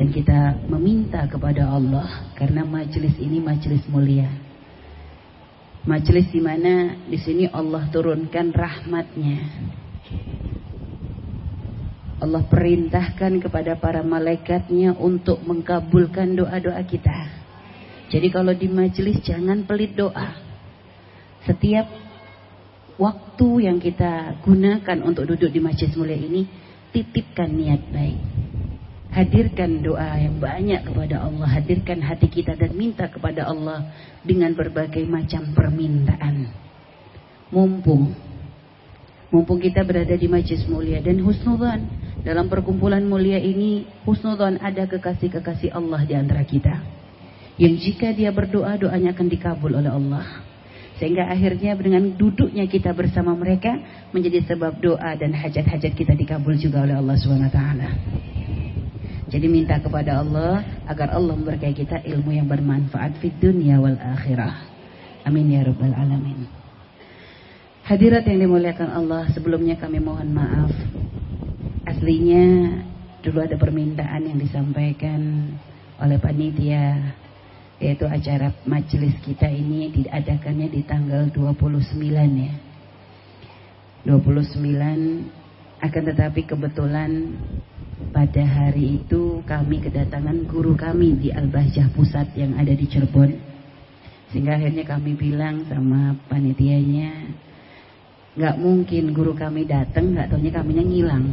Dan kita meminta kepada Allah karena majelis ini majelis mulia. Majelis di mana di sini Allah turunkan rahmatnya. Allah perintahkan kepada para malaikatnya untuk mengkabulkan doa-doa kita. Jadi kalau di majelis jangan pelit doa. Setiap waktu yang kita gunakan untuk duduk di majelis mulia ini, titipkan niat baik. Hadirkan doa yang banyak kepada Allah. Hadirkan hati kita dan minta kepada Allah dengan berbagai macam permintaan. Mumpung. Mumpung kita berada di majlis mulia. Dan husnudan. Dalam perkumpulan mulia ini, husnudan ada kekasih-kekasih Allah di antara kita. Yang jika dia berdoa, doanya akan dikabul oleh Allah. Sehingga akhirnya dengan duduknya kita bersama mereka menjadi sebab doa dan hajat-hajat kita dikabul juga oleh Allah SWT. Jadi minta kepada Allah agar Allah memberkahi kita ilmu yang bermanfaat di dunia wal akhirah. Amin ya rabbal alamin. Hadirat yang dimuliakan Allah, sebelumnya kami mohon maaf. Aslinya dulu ada permintaan yang disampaikan oleh panitia yaitu acara majelis kita ini diadakannya di tanggal 29 ya. 29 akan tetapi kebetulan pada hari itu kami kedatangan guru kami di Al-Bahjah Pusat yang ada di Cirebon. Sehingga akhirnya kami bilang sama panitianya, nggak mungkin guru kami datang, nggak taunya kami ngilang.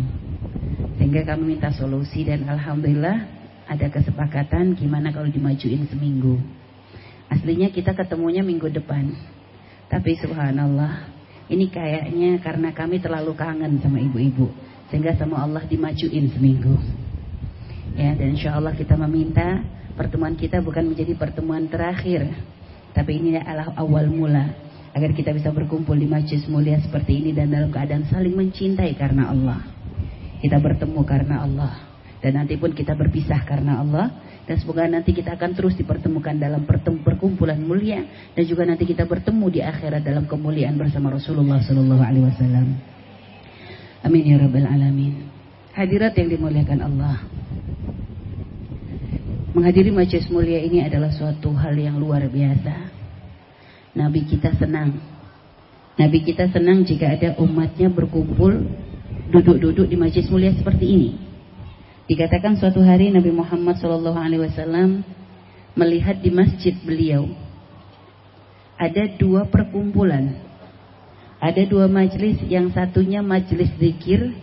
Sehingga kami minta solusi dan alhamdulillah ada kesepakatan gimana kalau dimajuin seminggu. Aslinya kita ketemunya minggu depan. Tapi subhanallah, ini kayaknya karena kami terlalu kangen sama ibu-ibu sehingga sama Allah dimajuin seminggu. Ya, dan insya Allah kita meminta pertemuan kita bukan menjadi pertemuan terakhir, tapi ini adalah awal mula agar kita bisa berkumpul di majlis mulia seperti ini dan dalam keadaan saling mencintai karena Allah. Kita bertemu karena Allah dan nanti pun kita berpisah karena Allah dan semoga nanti kita akan terus dipertemukan dalam perkumpulan mulia dan juga nanti kita bertemu di akhirat dalam kemuliaan bersama Rasulullah sallallahu alaihi wasallam. Amin ya rabbal alamin. Hadirat yang dimuliakan Allah. Menghadiri majelis mulia ini adalah suatu hal yang luar biasa. Nabi kita senang. Nabi kita senang jika ada umatnya berkumpul duduk-duduk di majelis mulia seperti ini. Dikatakan suatu hari Nabi Muhammad SAW melihat di masjid beliau ada dua perkumpulan ada dua majelis, yang satunya majelis zikir,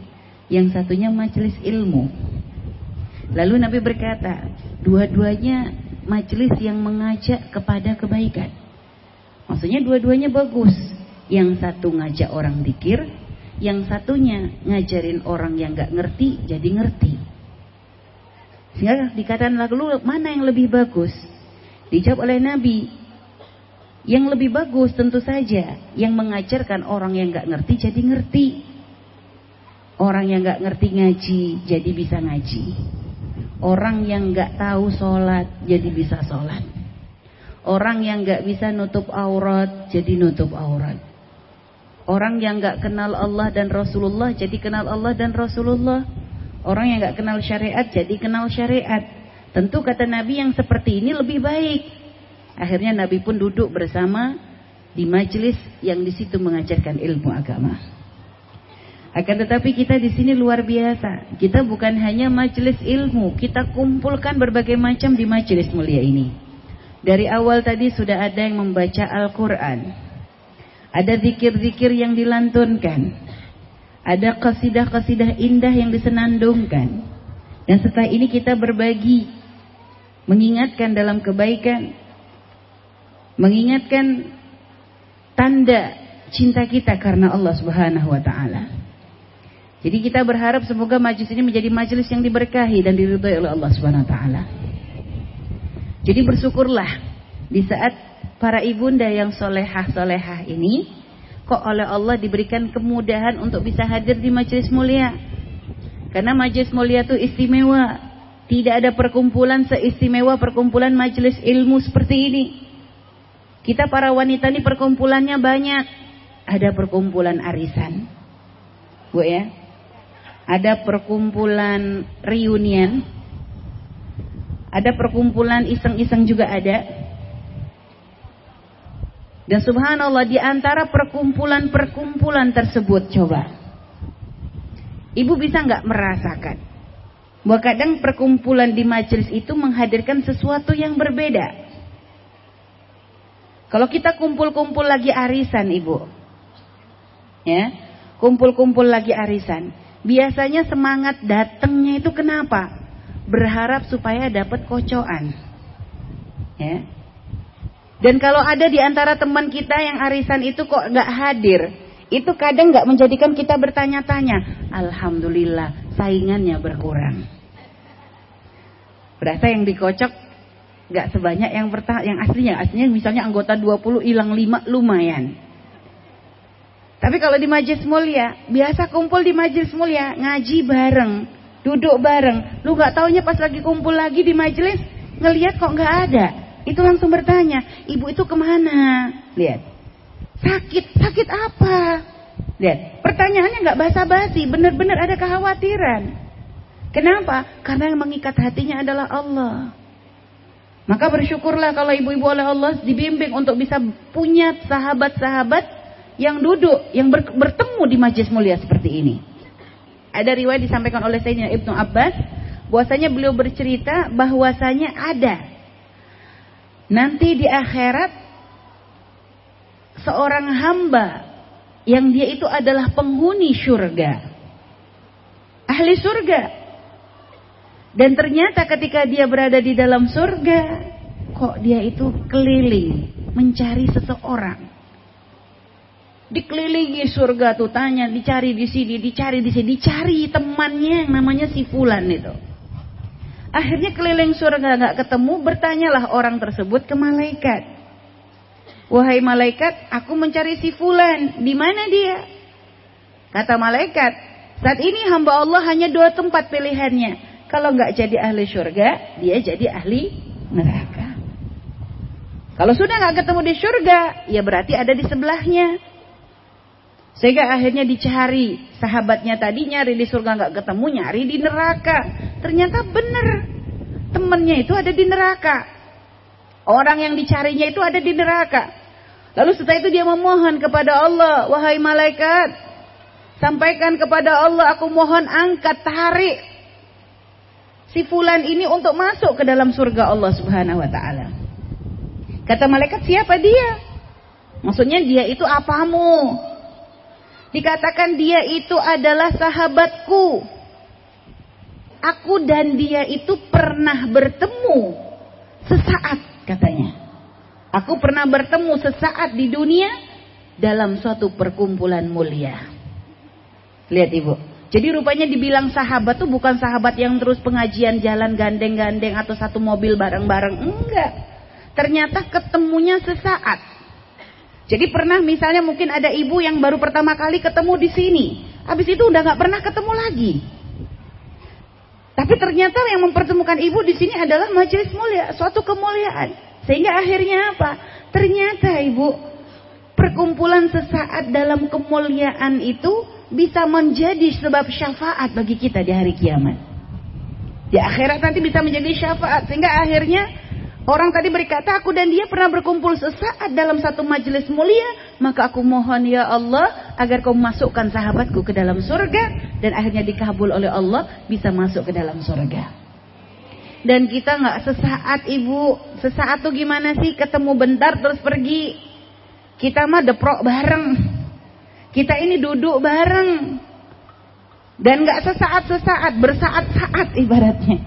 yang satunya majelis ilmu. Lalu Nabi berkata, dua-duanya majelis yang mengajak kepada kebaikan. Maksudnya dua-duanya bagus. Yang satu ngajak orang zikir, yang satunya ngajarin orang yang gak ngerti jadi ngerti. Sehingga dikatakan lalu mana yang lebih bagus? Dijawab oleh Nabi, yang lebih bagus tentu saja yang mengajarkan orang yang nggak ngerti jadi ngerti. Orang yang nggak ngerti ngaji jadi bisa ngaji. Orang yang nggak tahu sholat jadi bisa sholat. Orang yang nggak bisa nutup aurat jadi nutup aurat. Orang yang nggak kenal Allah dan Rasulullah jadi kenal Allah dan Rasulullah. Orang yang nggak kenal syariat jadi kenal syariat. Tentu kata Nabi yang seperti ini lebih baik Akhirnya Nabi pun duduk bersama di majelis yang di situ mengajarkan ilmu agama. Akan tetapi kita di sini luar biasa. Kita bukan hanya majelis ilmu, kita kumpulkan berbagai macam di majelis mulia ini. Dari awal tadi sudah ada yang membaca Al-Quran. Ada zikir-zikir yang dilantunkan. Ada kasidah-kasidah indah yang disenandungkan. Dan setelah ini kita berbagi. Mengingatkan dalam kebaikan mengingatkan tanda cinta kita karena Allah Subhanahu wa taala. Jadi kita berharap semoga majlis ini menjadi majlis yang diberkahi dan diridhai oleh Allah Subhanahu wa taala. Jadi bersyukurlah di saat para ibunda yang solehah-solehah ini kok oleh Allah diberikan kemudahan untuk bisa hadir di majlis mulia. Karena majlis mulia itu istimewa. Tidak ada perkumpulan seistimewa perkumpulan majlis ilmu seperti ini. Kita para wanita ini perkumpulannya banyak. Ada perkumpulan arisan. Bu ya. Ada perkumpulan reunian. Ada perkumpulan iseng-iseng juga ada. Dan subhanallah di antara perkumpulan-perkumpulan tersebut coba. Ibu bisa nggak merasakan bahwa kadang perkumpulan di majelis itu menghadirkan sesuatu yang berbeda. Kalau kita kumpul-kumpul lagi arisan, Ibu. Ya. Kumpul-kumpul lagi arisan. Biasanya semangat datangnya itu kenapa? Berharap supaya dapat kocoan. Ya. Dan kalau ada di antara teman kita yang arisan itu kok nggak hadir, itu kadang nggak menjadikan kita bertanya-tanya. Alhamdulillah, saingannya berkurang. Berasa yang dikocok nggak sebanyak yang pertama, yang aslinya. Aslinya misalnya anggota 20 hilang 5 lumayan. Tapi kalau di majelis mulia, biasa kumpul di majelis mulia, ngaji bareng, duduk bareng. Lu nggak taunya pas lagi kumpul lagi di majelis, ngelihat kok nggak ada. Itu langsung bertanya, ibu itu ke mana? Lihat. Sakit, sakit apa? Lihat, pertanyaannya nggak basa-basi, benar-benar ada kekhawatiran. Kenapa? Karena yang mengikat hatinya adalah Allah. Maka bersyukurlah kalau ibu-ibu oleh Allah dibimbing untuk bisa punya sahabat-sahabat yang duduk, yang bertemu di majlis mulia seperti ini. Ada riwayat disampaikan oleh Sayyidina Ibnu Abbas, bahwasanya beliau bercerita bahwasanya ada Nanti di akhirat seorang hamba yang dia itu adalah penghuni surga. Ahli surga. Dan ternyata ketika dia berada di dalam surga, kok dia itu keliling mencari seseorang. Dikelilingi surga tuh tanya, dicari di sini, dicari di sini, dicari temannya yang namanya si Fulan itu. Akhirnya keliling surga nggak ketemu, bertanyalah orang tersebut ke malaikat. Wahai malaikat, aku mencari si fulan, di mana dia? Kata malaikat, saat ini hamba Allah hanya dua tempat pilihannya. Kalau nggak jadi ahli surga, dia jadi ahli neraka. Kalau sudah nggak ketemu di surga, ya berarti ada di sebelahnya. Sehingga akhirnya dicari sahabatnya tadi nyari di surga nggak ketemu, nyari di neraka. Ternyata benar temennya itu ada di neraka. Orang yang dicarinya itu ada di neraka. Lalu setelah itu dia memohon kepada Allah, wahai malaikat, sampaikan kepada Allah, aku mohon angkat tarik si fulan ini untuk masuk ke dalam surga Allah Subhanahu wa taala. Kata malaikat, siapa dia? Maksudnya dia itu apamu? Dikatakan dia itu adalah sahabatku. Aku dan dia itu pernah bertemu sesaat katanya. Aku pernah bertemu sesaat di dunia dalam suatu perkumpulan mulia. Lihat ibu. Jadi rupanya dibilang sahabat tuh bukan sahabat yang terus pengajian jalan gandeng-gandeng atau satu mobil bareng-bareng. Enggak. Ternyata ketemunya sesaat. Jadi pernah misalnya mungkin ada ibu yang baru pertama kali ketemu di sini. Habis itu udah nggak pernah ketemu lagi. Tapi ternyata yang mempertemukan ibu di sini adalah majelis mulia, suatu kemuliaan. Sehingga akhirnya apa? Ternyata ibu, perkumpulan sesaat dalam kemuliaan itu bisa menjadi sebab syafaat bagi kita di hari kiamat. Di akhirat nanti bisa menjadi syafaat. Sehingga akhirnya Orang tadi berkata, aku dan dia pernah berkumpul sesaat dalam satu majelis mulia. Maka aku mohon ya Allah, agar kau masukkan sahabatku ke dalam surga. Dan akhirnya dikabul oleh Allah, bisa masuk ke dalam surga. Dan kita nggak sesaat ibu, sesaat tuh gimana sih? Ketemu bentar terus pergi. Kita mah deprok bareng. Kita ini duduk bareng. Dan nggak sesaat-sesaat, bersaat-saat ibaratnya.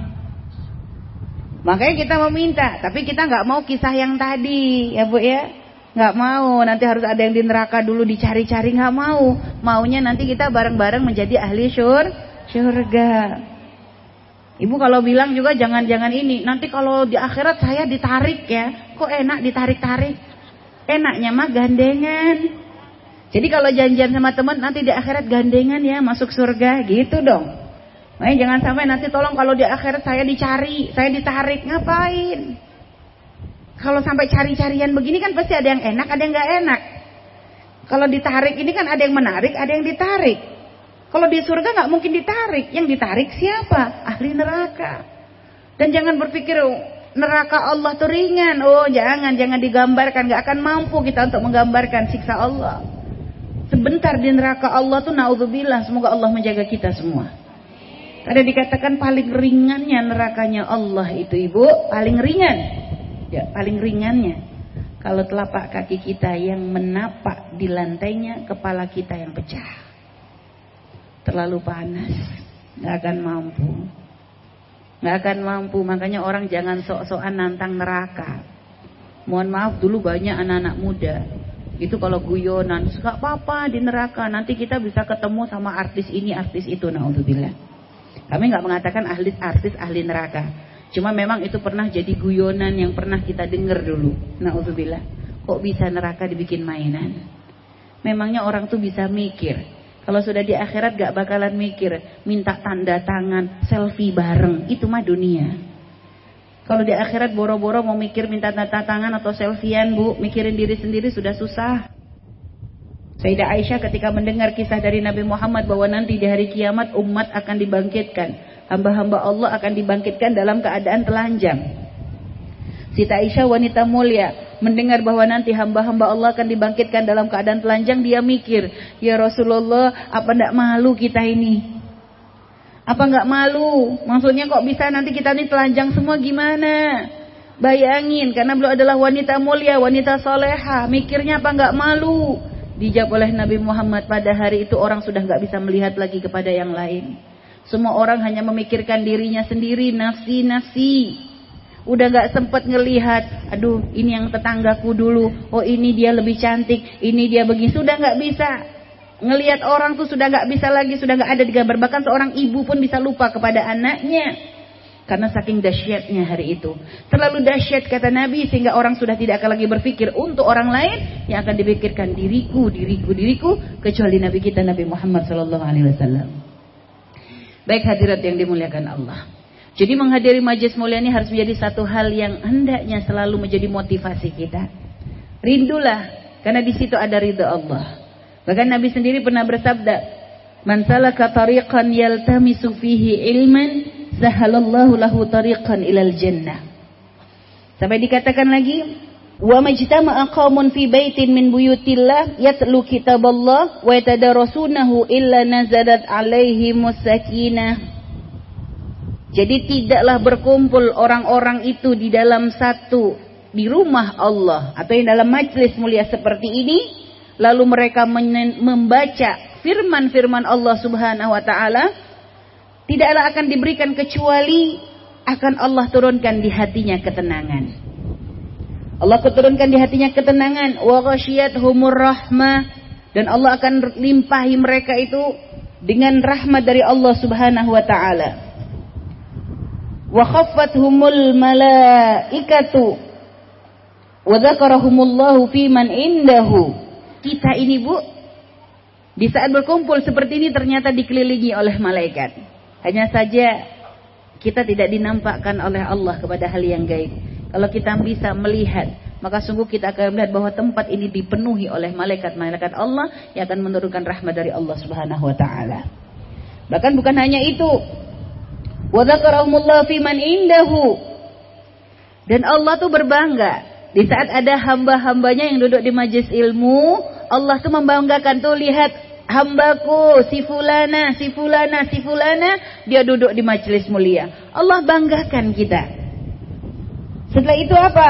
Makanya kita meminta, tapi kita nggak mau kisah yang tadi, ya Bu ya. Nggak mau, nanti harus ada yang di neraka dulu dicari-cari, nggak mau. Maunya nanti kita bareng-bareng menjadi ahli syur, surga. Ibu kalau bilang juga jangan-jangan ini, nanti kalau di akhirat saya ditarik ya. Kok enak ditarik-tarik? Enaknya mah gandengan. Jadi kalau janjian sama teman nanti di akhirat gandengan ya masuk surga gitu dong. Makanya jangan sampai nanti tolong kalau di akhirat saya dicari, saya ditarik, ngapain? Kalau sampai cari-carian begini kan pasti ada yang enak, ada yang nggak enak. Kalau ditarik ini kan ada yang menarik, ada yang ditarik. Kalau di surga nggak mungkin ditarik, yang ditarik siapa? Ahli neraka. Dan jangan berpikir oh, neraka Allah itu ringan. Oh, jangan, jangan digambarkan. Gak akan mampu kita untuk menggambarkan siksa Allah. Sebentar di neraka Allah tuh naudzubillah. Semoga Allah menjaga kita semua. Ada dikatakan paling ringannya nerakanya Allah itu ibu. Paling ringan. Ya, paling ringannya. Kalau telapak kaki kita yang menapak di lantainya, kepala kita yang pecah. Terlalu panas. Gak akan mampu nggak akan mampu. Makanya orang jangan sok-sokan nantang neraka. Mohon maaf dulu banyak anak-anak muda. Itu kalau guyonan, nggak apa-apa di neraka. Nanti kita bisa ketemu sama artis ini, artis itu. Naudzubillah. Kami nggak mengatakan ahli artis ahli neraka. Cuma memang itu pernah jadi guyonan yang pernah kita dengar dulu. Naudzubillah. Kok bisa neraka dibikin mainan? Memangnya orang tuh bisa mikir. Kalau sudah di akhirat gak bakalan mikir minta tanda tangan, selfie bareng, itu mah dunia. Kalau di akhirat boro-boro mau mikir minta tanda tangan atau selfiean bu, mikirin diri sendiri sudah susah. Sayyidah Aisyah ketika mendengar kisah dari Nabi Muhammad bahwa nanti di hari kiamat umat akan dibangkitkan. Hamba-hamba Allah akan dibangkitkan dalam keadaan telanjang. Siti Aisyah wanita mulia mendengar bahwa nanti hamba-hamba Allah akan dibangkitkan dalam keadaan telanjang dia mikir, ya Rasulullah, apa ndak malu kita ini? Apa nggak malu? Maksudnya kok bisa nanti kita ini telanjang semua gimana? Bayangin, karena beliau adalah wanita mulia, wanita soleha. Mikirnya apa nggak malu? Dijawab oleh Nabi Muhammad pada hari itu orang sudah nggak bisa melihat lagi kepada yang lain. Semua orang hanya memikirkan dirinya sendiri, nafsi-nafsi. Udah gak sempet ngelihat, aduh ini yang tetanggaku dulu, oh ini dia lebih cantik, ini dia begini, sudah gak bisa. Ngelihat orang tuh sudah gak bisa lagi, sudah gak ada digambar. Bahkan seorang ibu pun bisa lupa kepada anaknya. Karena saking dahsyatnya hari itu. Terlalu dahsyat kata Nabi sehingga orang sudah tidak akan lagi berpikir untuk orang lain yang akan dipikirkan diriku, diriku, diriku kecuali Nabi kita Nabi Muhammad sallallahu alaihi wasallam. Baik hadirat yang dimuliakan Allah. Jadi menghadiri majlis mulia ini harus menjadi satu hal yang hendaknya selalu menjadi motivasi kita. Rindulah karena di situ ada ridha Allah. Bahkan Nabi sendiri pernah bersabda, "Man salaka tariqan yaltamisu fihi ilman, sahalallahu lahu tariqan ilal jannah." Sampai dikatakan lagi, "Wa majtama'a qaumun fi baitin min buyutillah yatlu kitaballah wa yatadarasunahu illa nazalat alaihimus sakinah." Jadi tidaklah berkumpul orang-orang itu di dalam satu di rumah Allah atau di dalam majlis mulia seperti ini lalu mereka membaca firman-firman Allah Subhanahu wa taala tidaklah akan diberikan kecuali akan Allah turunkan di hatinya ketenangan. Allah turunkan di hatinya ketenangan wa humur rahmah dan Allah akan limpahi mereka itu dengan rahmat dari Allah Subhanahu wa taala wa khaffathumul malaikatu wa dzakarahumullahu fi man indahu. Kita ini Bu di saat berkumpul seperti ini ternyata dikelilingi oleh malaikat. Hanya saja kita tidak dinampakkan oleh Allah kepada hal yang gaib. Kalau kita bisa melihat, maka sungguh kita akan melihat bahwa tempat ini dipenuhi oleh malaikat-malaikat Allah yang akan menurunkan rahmat dari Allah Subhanahu wa taala. Bahkan bukan hanya itu, Wa fi man indahu. Dan Allah tuh berbangga di saat ada hamba-hambanya yang duduk di majlis ilmu, Allah tuh membanggakan tuh lihat hambaku si fulana, si fulana, si fulana dia duduk di majlis mulia. Allah banggakan kita. Setelah itu apa?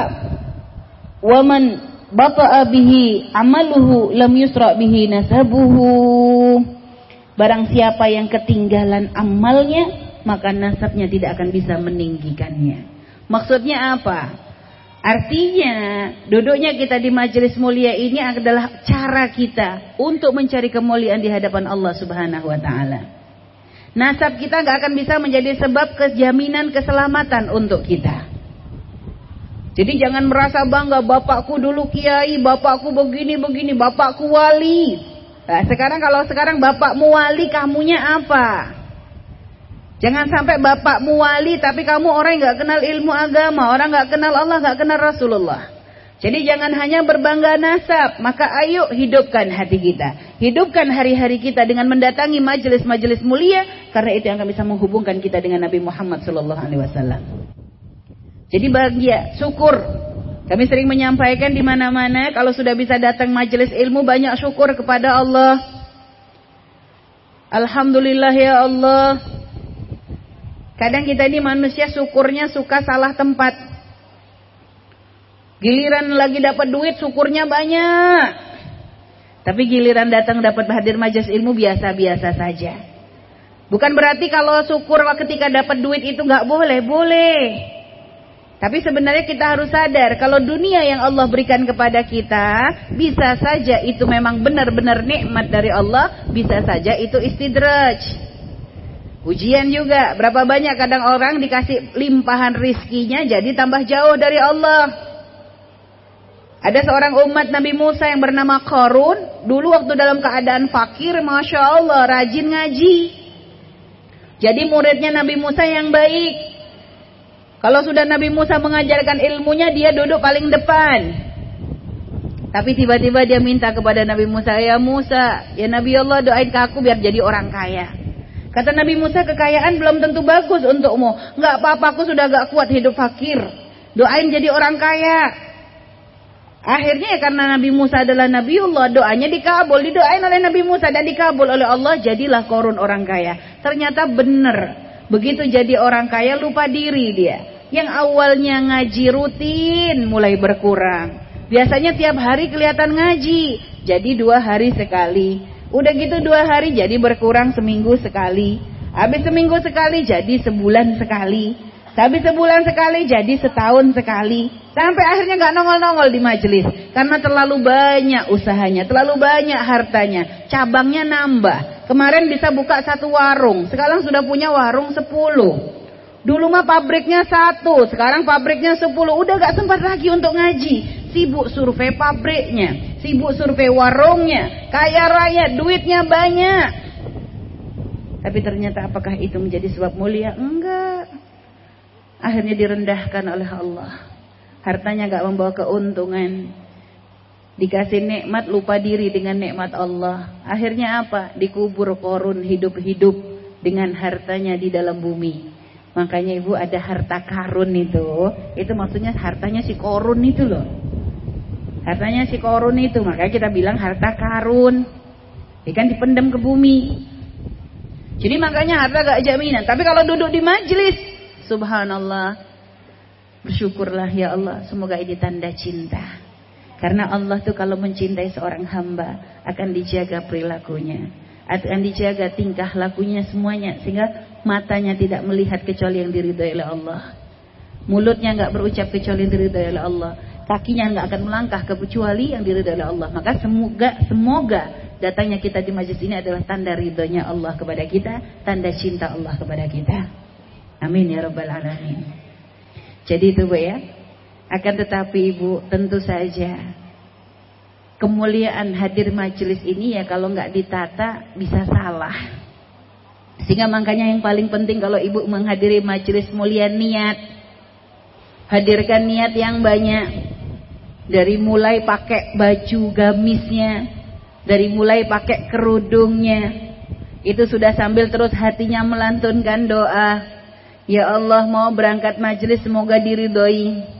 Waman bata'a bihi amaluhu lam yusra bihi nasabuhu. Barang siapa yang ketinggalan amalnya, maka nasabnya tidak akan bisa meninggikannya. Maksudnya apa? Artinya duduknya kita di majelis mulia ini adalah cara kita untuk mencari kemuliaan di hadapan Allah Subhanahu wa taala. Nasab kita nggak akan bisa menjadi sebab kejaminan keselamatan untuk kita. Jadi jangan merasa bangga bapakku dulu kiai, bapakku begini begini, bapakku wali. Nah, sekarang kalau sekarang bapakmu wali, kamunya apa? Jangan sampai bapakmu wali tapi kamu orang yang gak kenal ilmu agama, orang gak kenal Allah, gak kenal Rasulullah. Jadi jangan hanya berbangga nasab, maka ayo hidupkan hati kita. Hidupkan hari-hari kita dengan mendatangi majelis-majelis mulia karena itu yang akan bisa menghubungkan kita dengan Nabi Muhammad wasallam. Jadi bahagia, syukur. Kami sering menyampaikan di mana-mana kalau sudah bisa datang majelis ilmu banyak syukur kepada Allah. Alhamdulillah ya Allah. Kadang kita ini manusia syukurnya suka salah tempat. Giliran lagi dapat duit syukurnya banyak. Tapi giliran datang dapat hadir majelis ilmu biasa-biasa saja. Bukan berarti kalau syukur ketika dapat duit itu nggak boleh, boleh. Tapi sebenarnya kita harus sadar kalau dunia yang Allah berikan kepada kita bisa saja itu memang benar-benar nikmat dari Allah, bisa saja itu istidraj. Ujian juga, berapa banyak kadang orang dikasih limpahan rizkinya jadi tambah jauh dari Allah. Ada seorang umat Nabi Musa yang bernama Korun, dulu waktu dalam keadaan fakir, Masya Allah, rajin ngaji. Jadi muridnya Nabi Musa yang baik. Kalau sudah Nabi Musa mengajarkan ilmunya, dia duduk paling depan. Tapi tiba-tiba dia minta kepada Nabi Musa, Ya Musa, ya Nabi Allah doain ke aku biar jadi orang kaya. Kata Nabi Musa, kekayaan belum tentu bagus untukmu. Enggak apa-apa, aku sudah gak kuat hidup fakir. Doain jadi orang kaya. Akhirnya ya karena Nabi Musa adalah Nabi Allah, doanya dikabul, didoain oleh Nabi Musa dan dikabul oleh Allah, jadilah korun orang kaya. Ternyata benar. Begitu jadi orang kaya lupa diri dia. Yang awalnya ngaji rutin mulai berkurang. Biasanya tiap hari kelihatan ngaji. Jadi dua hari sekali. Udah gitu dua hari jadi berkurang seminggu sekali. Habis seminggu sekali jadi sebulan sekali. Habis sebulan sekali jadi setahun sekali. Sampai akhirnya nggak nongol-nongol di majelis. Karena terlalu banyak usahanya, terlalu banyak hartanya. Cabangnya nambah. Kemarin bisa buka satu warung, sekarang sudah punya warung sepuluh. Dulu mah pabriknya satu, sekarang pabriknya sepuluh. Udah gak sempat lagi untuk ngaji. Sibuk survei pabriknya, sibuk survei warungnya. Kaya raya, duitnya banyak. Tapi ternyata apakah itu menjadi sebab mulia? Enggak. Akhirnya direndahkan oleh Allah. Hartanya gak membawa keuntungan. Dikasih nikmat lupa diri dengan nikmat Allah. Akhirnya apa? Dikubur korun hidup-hidup dengan hartanya di dalam bumi. Makanya ibu ada harta karun itu. Itu maksudnya hartanya si korun itu loh. Hartanya si korun itu. Makanya kita bilang harta karun. Ikan dipendam ke bumi. Jadi makanya harta gak jaminan. Tapi kalau duduk di majelis. Subhanallah. Bersyukurlah ya Allah. Semoga ini tanda cinta. Karena Allah tuh kalau mencintai seorang hamba. Akan dijaga perilakunya. Akan dijaga tingkah lakunya semuanya. Sehingga matanya tidak melihat kecuali yang diridhai oleh Allah. Mulutnya enggak berucap kecuali yang diridhai oleh Allah. Kakinya enggak akan melangkah kecuali yang diridhai oleh Allah. Maka semoga semoga datangnya kita di majlis ini adalah tanda ridhonya Allah kepada kita, tanda cinta Allah kepada kita. Amin ya rabbal alamin. Jadi itu Bu ya. Akan tetapi Ibu tentu saja kemuliaan hadir majelis ini ya kalau nggak ditata bisa salah. Sehingga makanya yang paling penting kalau ibu menghadiri majelis mulia niat. Hadirkan niat yang banyak. Dari mulai pakai baju gamisnya. Dari mulai pakai kerudungnya. Itu sudah sambil terus hatinya melantunkan doa. Ya Allah mau berangkat majelis semoga diridhoi.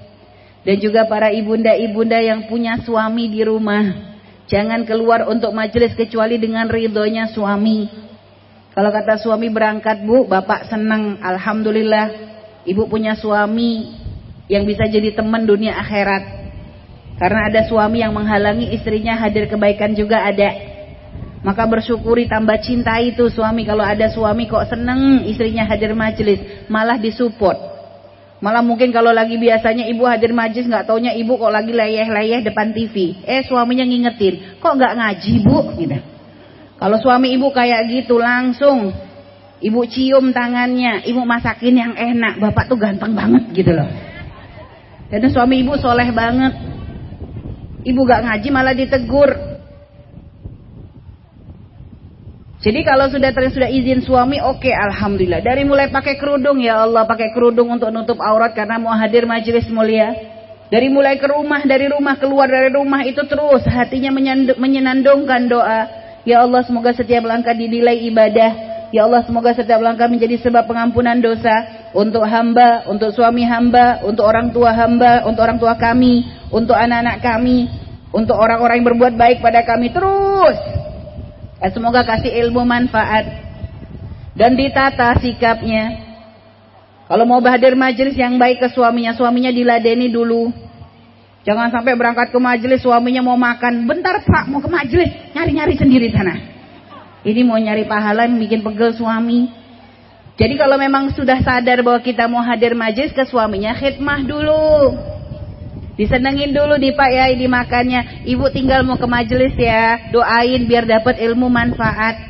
Dan juga para ibunda-ibunda yang punya suami di rumah. Jangan keluar untuk majelis kecuali dengan ridhonya suami. Kalau kata suami berangkat bu, bapak senang, alhamdulillah. Ibu punya suami yang bisa jadi teman dunia akhirat. Karena ada suami yang menghalangi istrinya hadir kebaikan juga ada. Maka bersyukuri tambah cinta itu suami. Kalau ada suami kok seneng istrinya hadir majelis, malah disupport. Malah mungkin kalau lagi biasanya ibu hadir majelis nggak taunya ibu kok lagi leyeh-leyeh depan TV. Eh suaminya ngingetin, kok nggak ngaji bu? Gitu. Kalau suami ibu kayak gitu langsung ibu cium tangannya, ibu masakin yang enak, bapak tuh ganteng banget gitu loh. Dan suami ibu soleh banget. Ibu gak ngaji malah ditegur. Jadi kalau sudah sudah izin suami, oke okay, alhamdulillah. Dari mulai pakai kerudung ya Allah, pakai kerudung untuk nutup aurat karena mau hadir majelis mulia. Dari mulai ke rumah, dari rumah keluar dari rumah itu terus hatinya menyenandungkan doa. Ya Allah semoga setiap langkah dinilai ibadah. Ya Allah semoga setiap langkah menjadi sebab pengampunan dosa. Untuk hamba, untuk suami hamba, untuk orang tua hamba, untuk orang tua kami, untuk anak-anak kami, untuk orang-orang yang berbuat baik pada kami terus. Dan semoga kasih ilmu manfaat dan ditata sikapnya. Kalau mau hadir majelis yang baik ke suaminya, suaminya diladeni dulu. Jangan sampai berangkat ke majelis suaminya mau makan. Bentar pak mau ke majelis. Nyari-nyari sendiri sana. Ini mau nyari pahala bikin pegel suami. Jadi kalau memang sudah sadar bahwa kita mau hadir majelis ke suaminya. Khidmah dulu. Disenengin dulu di pak ya ini makannya. Ibu tinggal mau ke majelis ya. Doain biar dapat ilmu manfaat.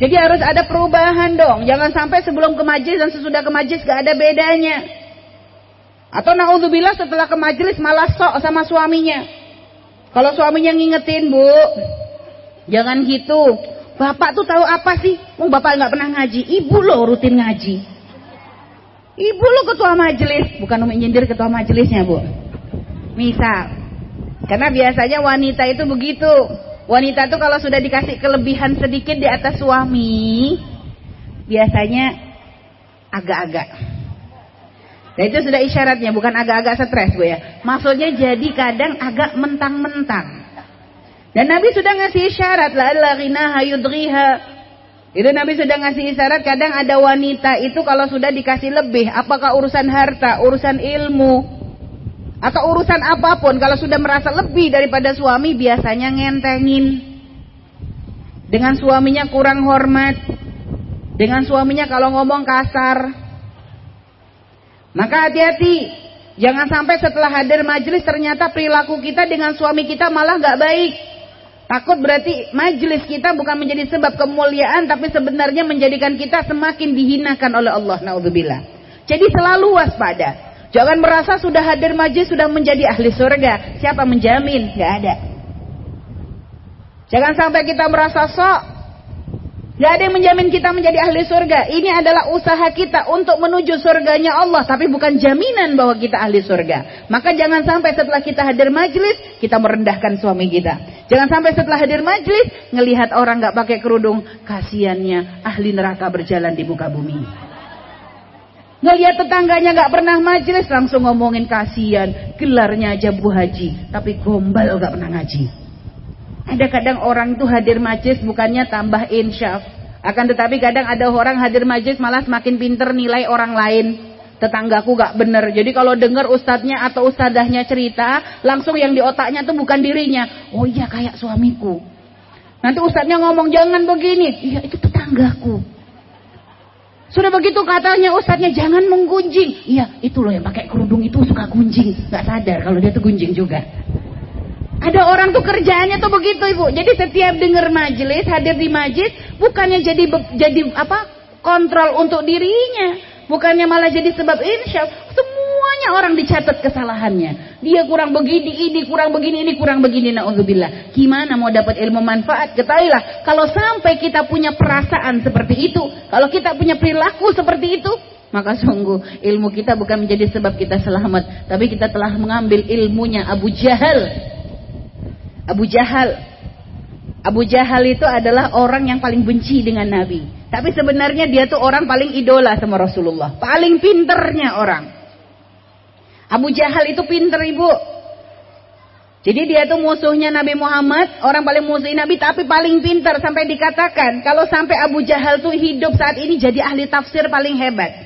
Jadi harus ada perubahan dong. Jangan sampai sebelum ke majelis dan sesudah ke majelis gak ada bedanya. Atau naudzubillah setelah ke majelis malah sok sama suaminya. Kalau suaminya ngingetin, Bu, jangan gitu. Bapak tuh tahu apa sih? Oh, bapak nggak pernah ngaji. Ibu loh rutin ngaji. Ibu lo ketua majelis, bukan umi nyindir ketua majelisnya, Bu. Misal. Karena biasanya wanita itu begitu. Wanita tuh kalau sudah dikasih kelebihan sedikit di atas suami, biasanya agak-agak Nah itu sudah isyaratnya, bukan agak-agak stres bu ya. Maksudnya jadi kadang agak mentang-mentang. Dan Nabi sudah ngasih isyarat, la ghinaha yudriha. Itu Nabi sudah ngasih isyarat, kadang ada wanita itu kalau sudah dikasih lebih, apakah urusan harta, urusan ilmu, atau urusan apa pun, kalau sudah merasa lebih daripada suami, biasanya ngentengin. Dengan suaminya kurang hormat, dengan suaminya kalau ngomong kasar, maka hati-hati. Jangan sampai setelah hadir majelis ternyata perilaku kita dengan suami kita malah gak baik. Takut berarti majelis kita bukan menjadi sebab kemuliaan tapi sebenarnya menjadikan kita semakin dihinakan oleh Allah. Naudzubillah. Jadi selalu waspada. Jangan merasa sudah hadir majelis sudah menjadi ahli surga. Siapa menjamin? Gak ada. Jangan sampai kita merasa sok Gak ada yang menjamin kita menjadi ahli surga. Ini adalah usaha kita untuk menuju surganya Allah. Tapi bukan jaminan bahwa kita ahli surga. Maka jangan sampai setelah kita hadir majlis, kita merendahkan suami kita. Jangan sampai setelah hadir majlis, ngelihat orang gak pakai kerudung. Kasiannya ahli neraka berjalan di muka bumi. Ngelihat tetangganya gak pernah majlis, langsung ngomongin kasihan. Gelarnya aja bu haji. Tapi gombal gak pernah ngaji. Ada kadang orang itu hadir majlis bukannya tambah insyaf. Akan tetapi kadang ada orang hadir majlis malah semakin pinter nilai orang lain. Tetanggaku gak bener. Jadi kalau dengar ustadznya atau ustadahnya cerita, langsung yang di otaknya tuh bukan dirinya. Oh iya kayak suamiku. Nanti ustadznya ngomong jangan begini. Iya itu tetanggaku. Sudah begitu katanya ustadznya jangan menggunjing. Iya itu loh yang pakai kerudung itu suka gunjing. Gak sadar kalau dia tuh gunjing juga. Ada orang tuh kerjaannya tuh begitu ibu. Jadi setiap dengar majelis, hadir di majelis, bukannya jadi jadi apa? Kontrol untuk dirinya, bukannya malah jadi sebab insya. Semuanya orang dicatat kesalahannya. Dia kurang begini, ini kurang begini, ini kurang begini. Naudzubillah. Gimana mau dapat ilmu manfaat? Ketahuilah, kalau sampai kita punya perasaan seperti itu, kalau kita punya perilaku seperti itu, maka sungguh ilmu kita bukan menjadi sebab kita selamat, tapi kita telah mengambil ilmunya Abu Jahal Abu Jahal. Abu Jahal itu adalah orang yang paling benci dengan Nabi. Tapi sebenarnya dia tuh orang paling idola sama Rasulullah. Paling pinternya orang. Abu Jahal itu pinter ibu. Jadi dia tuh musuhnya Nabi Muhammad, orang paling musuhin Nabi tapi paling pinter sampai dikatakan kalau sampai Abu Jahal tuh hidup saat ini jadi ahli tafsir paling hebat.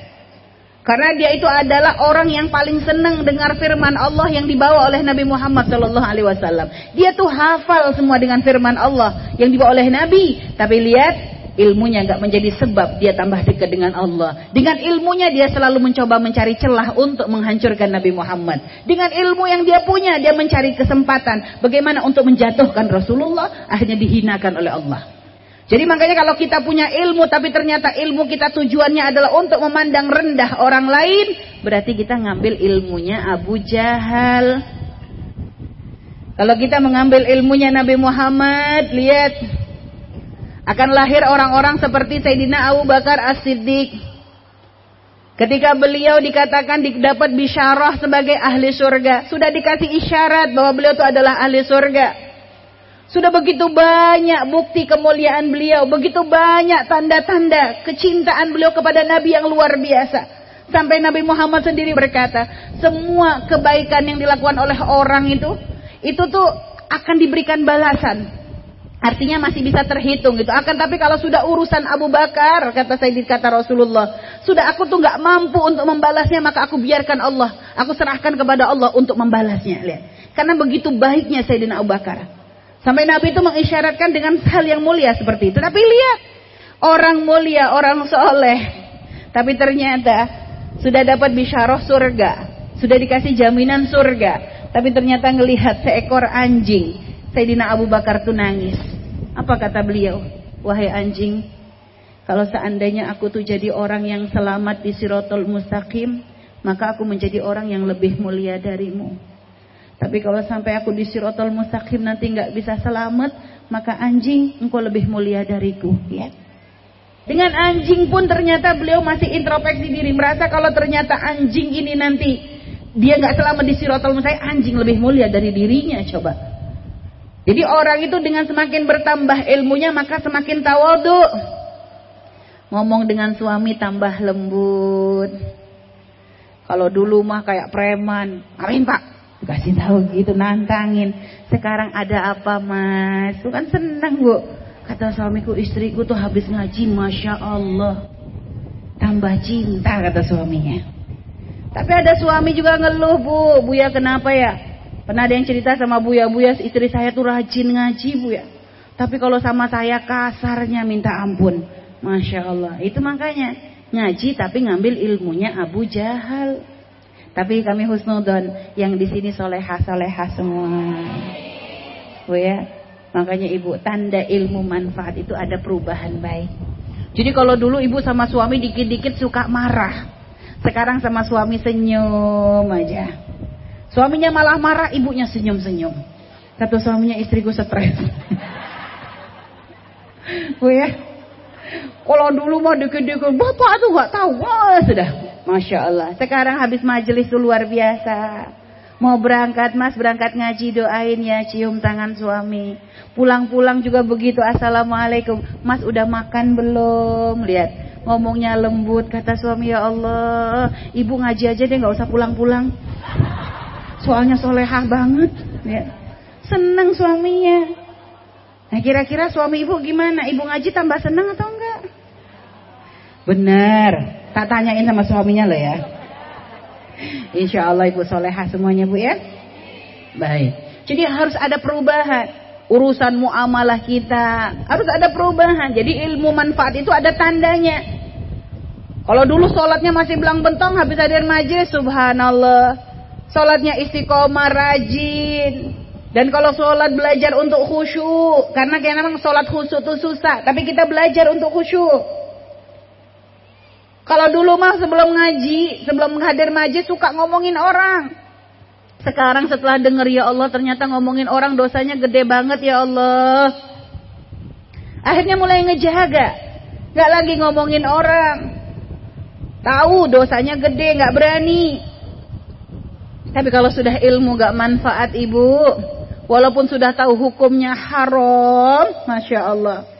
Karena dia itu adalah orang yang paling senang dengar firman Allah yang dibawa oleh Nabi Muhammad Shallallahu Alaihi Wasallam. Dia tuh hafal semua dengan firman Allah yang dibawa oleh Nabi. Tapi lihat ilmunya nggak menjadi sebab dia tambah dekat dengan Allah. Dengan ilmunya dia selalu mencoba mencari celah untuk menghancurkan Nabi Muhammad. Dengan ilmu yang dia punya dia mencari kesempatan bagaimana untuk menjatuhkan Rasulullah akhirnya dihinakan oleh Allah. Jadi makanya kalau kita punya ilmu tapi ternyata ilmu kita tujuannya adalah untuk memandang rendah orang lain, berarti kita ngambil ilmunya Abu Jahal. Kalau kita mengambil ilmunya Nabi Muhammad, lihat akan lahir orang-orang seperti Sayyidina Abu Bakar As-Siddiq. Ketika beliau dikatakan dapat bisyarah sebagai ahli surga, sudah dikasih isyarat bahwa beliau itu adalah ahli surga. Sudah begitu banyak bukti kemuliaan beliau, begitu banyak tanda-tanda kecintaan beliau kepada Nabi yang luar biasa. Sampai Nabi Muhammad sendiri berkata, semua kebaikan yang dilakukan oleh orang itu, itu tuh akan diberikan balasan. Artinya masih bisa terhitung gitu. Akan tapi kalau sudah urusan Abu Bakar, kata saya kata Rasulullah, sudah aku tuh nggak mampu untuk membalasnya, maka aku biarkan Allah, aku serahkan kepada Allah untuk membalasnya. Lihat, karena begitu baiknya Sayyidina Abu Bakar. Sampai Nabi itu mengisyaratkan dengan hal yang mulia seperti itu. Tapi lihat, orang mulia, orang soleh. Tapi ternyata sudah dapat bisyarah surga. Sudah dikasih jaminan surga. Tapi ternyata ngelihat seekor anjing. Sayyidina Abu Bakar tuh nangis. Apa kata beliau? Wahai anjing, kalau seandainya aku tuh jadi orang yang selamat di sirotol mustaqim, maka aku menjadi orang yang lebih mulia darimu. Tapi kalau sampai aku di sirotol mustaqim nanti nggak bisa selamat, maka anjing engkau lebih mulia dariku. Ya. Dengan anjing pun ternyata beliau masih introspeksi diri, merasa kalau ternyata anjing ini nanti dia nggak selamat di sirotol mustaqim, anjing lebih mulia dari dirinya. Coba. Jadi orang itu dengan semakin bertambah ilmunya maka semakin tawadu. Ngomong dengan suami tambah lembut. Kalau dulu mah kayak preman, amin pak, Kasih tahu gitu nantangin. Sekarang ada apa mas? Itu kan senang bu. Kata suamiku istriku tuh habis ngaji masya Allah. Tambah cinta kata suaminya. Tapi ada suami juga ngeluh bu. Buya kenapa ya? Pernah ada yang cerita sama Buya. Buya istri saya tuh rajin ngaji Buya. Tapi kalau sama saya kasarnya minta ampun. Masya Allah. Itu makanya ngaji tapi ngambil ilmunya Abu Jahal. Tapi kami husnudon yang di sini soleha soleha semua. Bu ya, makanya ibu tanda ilmu manfaat itu ada perubahan baik. Jadi kalau dulu ibu sama suami dikit-dikit suka marah, sekarang sama suami senyum aja. Suaminya malah marah, ibunya senyum-senyum. Kata suaminya istriku stres. Bu ya, kalau dulu mau dikit-dikit, bapak tuh gak tahu, wah sudah Masya Allah. Sekarang habis majelis itu luar biasa. Mau berangkat, mas berangkat ngaji doain ya, cium tangan suami. Pulang-pulang juga begitu, assalamualaikum. Mas udah makan belum? Lihat, ngomongnya lembut. Kata suami, ya Allah, ibu ngaji aja deh, nggak usah pulang-pulang. Soalnya solehah banget. Ya. Seneng suaminya. Nah kira-kira suami ibu gimana? Ibu ngaji tambah seneng atau enggak? Benar. Tak tanyain sama suaminya loh ya. Insya Allah ibu soleha semuanya bu ya. Baik. Jadi harus ada perubahan. Urusan muamalah kita harus ada perubahan. Jadi ilmu manfaat itu ada tandanya. Kalau dulu sholatnya masih belang bentong habis hadir majlis, subhanallah. Sholatnya istiqomah rajin. Dan kalau sholat belajar untuk khusyuk. Karena kayak memang sholat khusyuk itu susah. Tapi kita belajar untuk khusyuk. Kalau dulu mah sebelum ngaji, sebelum hadir majlis suka ngomongin orang. Sekarang setelah denger ya Allah ternyata ngomongin orang dosanya gede banget ya Allah. Akhirnya mulai ngejaga. Gak lagi ngomongin orang. Tahu dosanya gede, gak berani. Tapi kalau sudah ilmu gak manfaat ibu. Walaupun sudah tahu hukumnya haram. Masya Allah.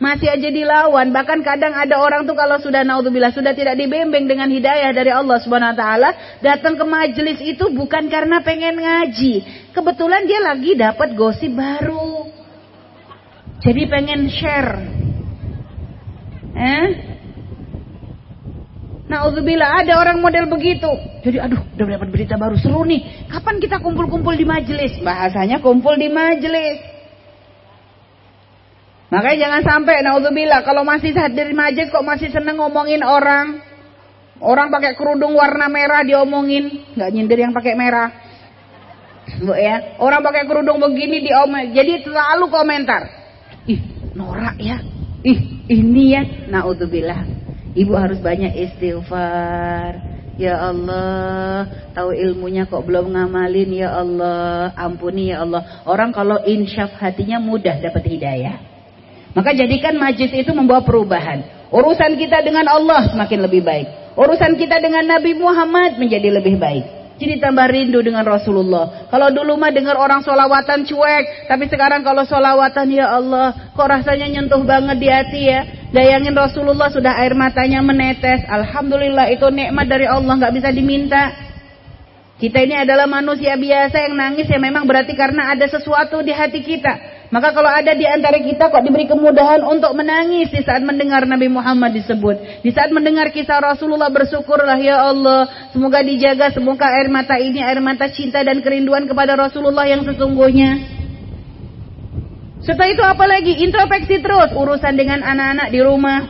Masih aja dilawan. Bahkan kadang ada orang tuh kalau sudah naudzubillah sudah tidak dibimbing dengan hidayah dari Allah Subhanahu wa taala, datang ke majelis itu bukan karena pengen ngaji. Kebetulan dia lagi dapat gosip baru. Jadi pengen share. Eh? Naudzubillah ada orang model begitu. Jadi aduh udah dapat berita baru seru nih. Kapan kita kumpul-kumpul di majelis? Bahasanya kumpul di majelis. Makanya jangan sampai naudzubillah kalau masih hadir majlis kok masih seneng ngomongin orang. Orang pakai kerudung warna merah diomongin, nggak nyindir yang pakai merah. Bu ya, orang pakai kerudung begini diomongin. Jadi selalu komentar. Ih, norak ya. Ih, ini ya. Naudzubillah. Ibu harus banyak istighfar. Ya Allah, tahu ilmunya kok belum ngamalin ya Allah, ampuni ya Allah. Orang kalau insyaf hatinya mudah dapat hidayah. Maka jadikan majlis itu membawa perubahan. Urusan kita dengan Allah semakin lebih baik. Urusan kita dengan Nabi Muhammad menjadi lebih baik. Jadi tambah rindu dengan Rasulullah. Kalau dulu mah dengar orang solawatan cuek. Tapi sekarang kalau solawatan ya Allah. Kok rasanya nyentuh banget di hati ya. Bayangin Rasulullah sudah air matanya menetes. Alhamdulillah itu nikmat dari Allah. nggak bisa diminta. Kita ini adalah manusia biasa yang nangis ya memang berarti karena ada sesuatu di hati kita. Maka kalau ada di antara kita kok diberi kemudahan untuk menangis di saat mendengar Nabi Muhammad disebut. Di saat mendengar kisah Rasulullah bersyukurlah ya Allah. Semoga dijaga, semoga air mata ini air mata cinta dan kerinduan kepada Rasulullah yang sesungguhnya. Setelah itu apa lagi? Introspeksi terus. Urusan dengan anak-anak di rumah.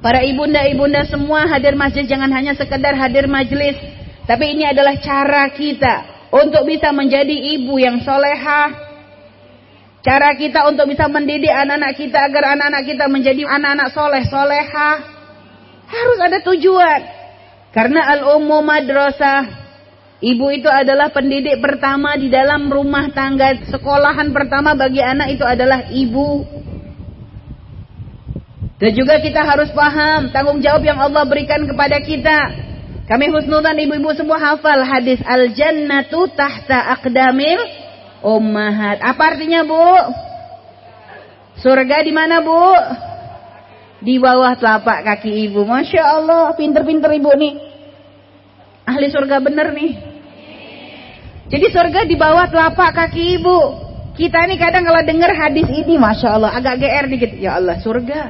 Para ibunda-ibunda semua hadir masjid jangan hanya sekedar hadir majelis. Tapi ini adalah cara kita untuk bisa menjadi ibu yang solehah, Cara kita untuk bisa mendidik anak-anak kita agar anak-anak kita menjadi anak-anak soleh soleha harus ada tujuan. Karena al-ummu madrasah Ibu itu adalah pendidik pertama di dalam rumah tangga. Sekolahan pertama bagi anak itu adalah ibu. Dan juga kita harus paham tanggung jawab yang Allah berikan kepada kita. Kami husnudan ibu-ibu semua hafal hadis al-jannatu tahta aqdamil ummahat. Apa artinya, Bu? Surga di mana, Bu? Di bawah telapak kaki ibu. Masya Allah, pinter-pinter ibu nih. Ahli surga bener nih. Jadi surga di bawah telapak kaki ibu. Kita nih kadang kalau dengar hadis ini, Masya Allah, agak GR dikit. Ya Allah, surga.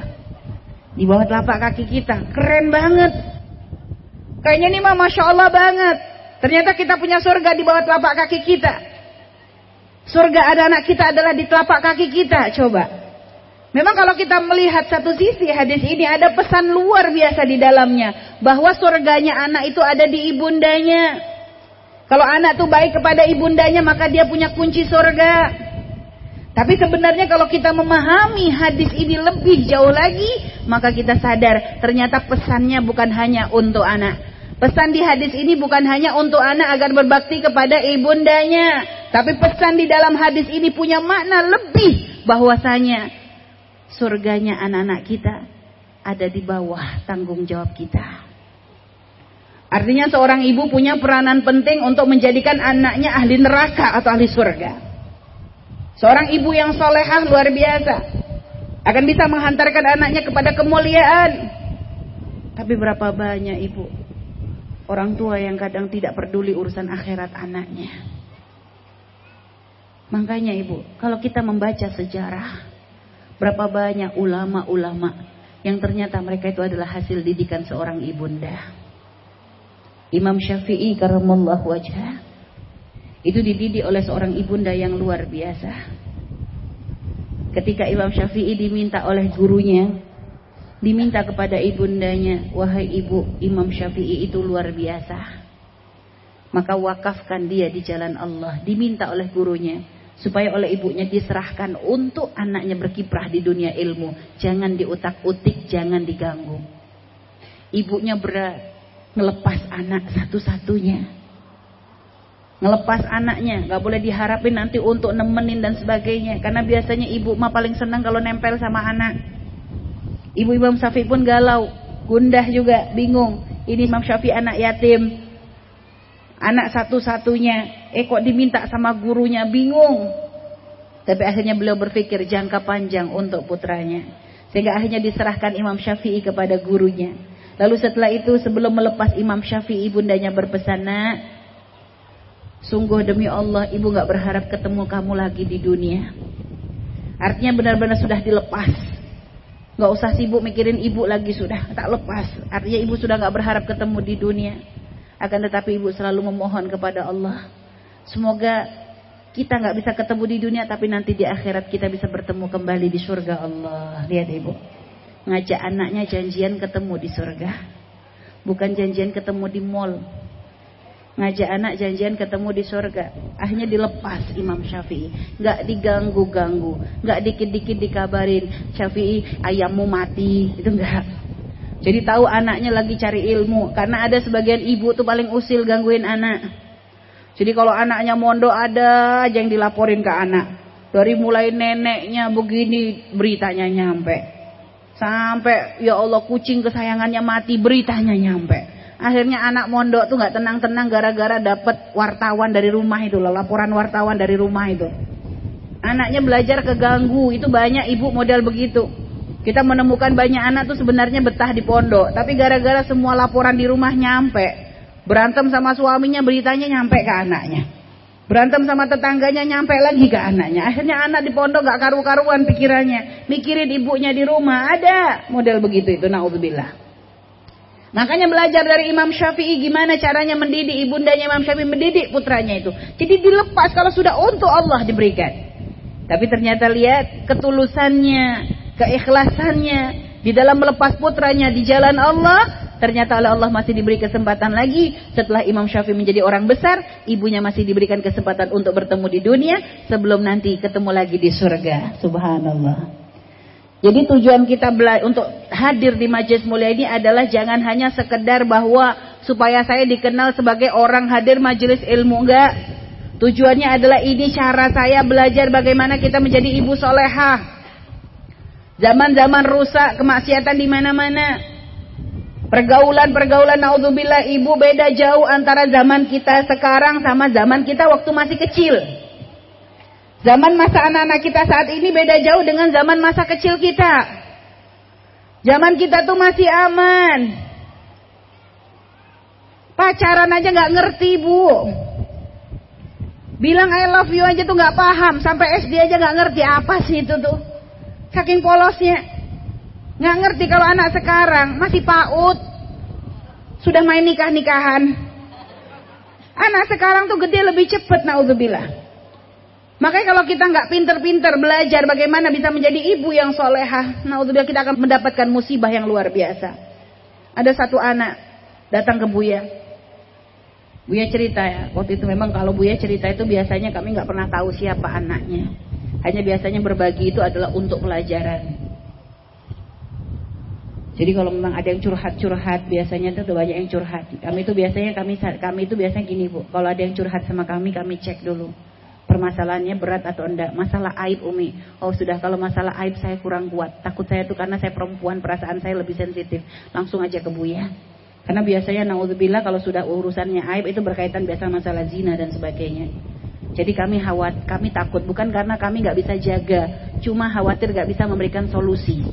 Di bawah telapak kaki kita. Keren banget. Kayaknya nih mah Masya Allah banget. Ternyata kita punya surga di bawah telapak kaki kita. Surga anak-anak kita adalah di telapak kaki kita. Coba. Memang kalau kita melihat satu sisi hadis ini ada pesan luar biasa di dalamnya. Bahwa surganya anak itu ada di ibundanya. Kalau anak itu baik kepada ibundanya maka dia punya kunci surga. Tapi sebenarnya kalau kita memahami hadis ini lebih jauh lagi, maka kita sadar ternyata pesannya bukan hanya untuk anak. Pesan di hadis ini bukan hanya untuk anak agar berbakti kepada ibundanya, tapi pesan di dalam hadis ini punya makna lebih bahwasanya surganya anak-anak kita ada di bawah tanggung jawab kita. Artinya seorang ibu punya peranan penting untuk menjadikan anaknya ahli neraka atau ahli surga. Seorang ibu yang solehah luar biasa akan bisa menghantarkan anaknya kepada kemuliaan. Tapi berapa banyak ibu orang tua yang kadang tidak peduli urusan akhirat anaknya. Makanya ibu, kalau kita membaca sejarah, berapa banyak ulama-ulama yang ternyata mereka itu adalah hasil didikan seorang ibunda. Imam Syafi'i karamallahu wajah itu dididik oleh seorang ibunda yang luar biasa. Ketika Imam Syafi'i diminta oleh gurunya, diminta kepada ibundanya, wahai ibu, Imam Syafi'i itu luar biasa. Maka wakafkan dia di jalan Allah, diminta oleh gurunya supaya oleh ibunya diserahkan untuk anaknya berkiprah di dunia ilmu. Jangan diutak-utik, jangan diganggu. Ibunya berat ngelepas anak satu-satunya. Ngelepas anaknya, nggak boleh diharapin nanti untuk nemenin dan sebagainya. Karena biasanya ibu mah paling senang kalau nempel sama anak. Ibu Imam Syafi'i pun galau, gundah juga, bingung. Ini Imam Syafi'i anak yatim, Anak satu-satunya, eh kok diminta sama gurunya, bingung. Tapi akhirnya beliau berpikir jangka panjang untuk putranya. Sehingga akhirnya diserahkan Imam Syafi'i kepada gurunya. Lalu setelah itu sebelum melepas Imam Syafi'i bundanya berpesan, sungguh demi Allah ibu gak berharap ketemu kamu lagi di dunia. Artinya benar-benar sudah dilepas. Gak usah sibuk mikirin ibu lagi sudah tak lepas. Artinya ibu sudah gak berharap ketemu di dunia. Akan tetapi ibu selalu memohon kepada Allah. Semoga kita nggak bisa ketemu di dunia tapi nanti di akhirat kita bisa bertemu kembali di surga Allah. Lihat ibu. Ngajak anaknya janjian ketemu di surga. Bukan janjian ketemu di mall. Ngajak anak janjian ketemu di surga. Akhirnya dilepas Imam Syafi'i. Nggak diganggu-ganggu. Nggak dikit-dikit dikabarin. Syafi'i ayammu mati. Itu enggak. Jadi tahu anaknya lagi cari ilmu. Karena ada sebagian ibu tuh paling usil gangguin anak. Jadi kalau anaknya mondok ada aja yang dilaporin ke anak. Dari mulai neneknya begini beritanya nyampe. Sampai ya Allah kucing kesayangannya mati beritanya nyampe. Akhirnya anak mondok tuh nggak tenang-tenang gara-gara dapat wartawan dari rumah itu loh, laporan wartawan dari rumah itu. Anaknya belajar keganggu, itu banyak ibu model begitu. Kita menemukan banyak anak tuh sebenarnya betah di pondok, tapi gara-gara semua laporan di rumah nyampe, berantem sama suaminya beritanya nyampe ke anaknya. Berantem sama tetangganya nyampe lagi ke anaknya. Akhirnya anak di pondok gak karu-karuan pikirannya. Mikirin ibunya di rumah. Ada model begitu itu. Na'udzubillah. Makanya belajar dari Imam Syafi'i gimana caranya mendidik ibundanya Imam Syafi'i mendidik putranya itu. Jadi dilepas kalau sudah untuk Allah diberikan. Tapi ternyata lihat ketulusannya, keikhlasannya di dalam melepas putranya di jalan Allah, ternyata oleh Allah masih diberi kesempatan lagi setelah Imam Syafi'i menjadi orang besar, ibunya masih diberikan kesempatan untuk bertemu di dunia sebelum nanti ketemu lagi di surga. Subhanallah. Jadi tujuan kita untuk hadir di majelis mulia ini adalah jangan hanya sekedar bahwa supaya saya dikenal sebagai orang hadir majelis ilmu enggak. Tujuannya adalah ini cara saya belajar bagaimana kita menjadi ibu solehah. Zaman-zaman rusak, kemaksiatan di mana-mana. Pergaulan-pergaulan naudzubillah ibu beda jauh antara zaman kita sekarang sama zaman kita waktu masih kecil. Zaman masa anak-anak kita saat ini beda jauh dengan zaman masa kecil kita. Zaman kita tuh masih aman. Pacaran aja nggak ngerti bu. Bilang I love you aja tuh nggak paham. Sampai SD aja nggak ngerti apa sih itu tuh. Saking polosnya. Nggak ngerti kalau anak sekarang masih paut. Sudah main nikah-nikahan. Anak sekarang tuh gede lebih cepet naudzubillah. Makanya kalau kita nggak pinter-pinter belajar bagaimana bisa menjadi ibu yang solehah, naudzubillah kita akan mendapatkan musibah yang luar biasa. Ada satu anak datang ke Buya. Buya cerita ya, waktu itu memang kalau Buya cerita itu biasanya kami nggak pernah tahu siapa anaknya. Hanya biasanya berbagi itu adalah untuk pelajaran. Jadi kalau memang ada yang curhat-curhat, biasanya itu banyak yang curhat. Kami itu biasanya kami kami itu biasanya gini bu, kalau ada yang curhat sama kami, kami cek dulu permasalahannya berat atau enggak. Masalah aib Umi. Oh sudah kalau masalah aib saya kurang kuat. Takut saya itu karena saya perempuan, perasaan saya lebih sensitif. Langsung aja ke Buya. Karena biasanya naudzubillah kalau sudah urusannya aib itu berkaitan biasa masalah zina dan sebagainya. Jadi kami khawat, kami takut bukan karena kami nggak bisa jaga, cuma khawatir nggak bisa memberikan solusi.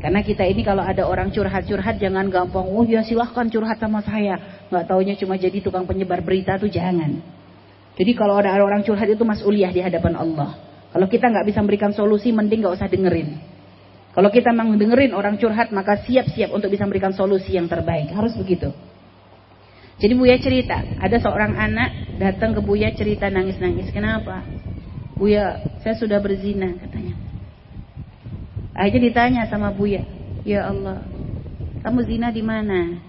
Karena kita ini kalau ada orang curhat-curhat jangan gampang, oh ya silahkan curhat sama saya. Nggak taunya cuma jadi tukang penyebar berita tuh jangan. Jadi kalau ada orang curhat itu mas uliah di hadapan Allah. Kalau kita nggak bisa memberikan solusi, mending nggak usah dengerin. Kalau kita memang dengerin orang curhat, maka siap-siap untuk bisa memberikan solusi yang terbaik. Harus begitu. Jadi Buya cerita, ada seorang anak datang ke Buya cerita nangis-nangis. Kenapa? Buya, saya sudah berzina katanya. Akhirnya ditanya sama Buya, ya Allah, kamu zina di mana?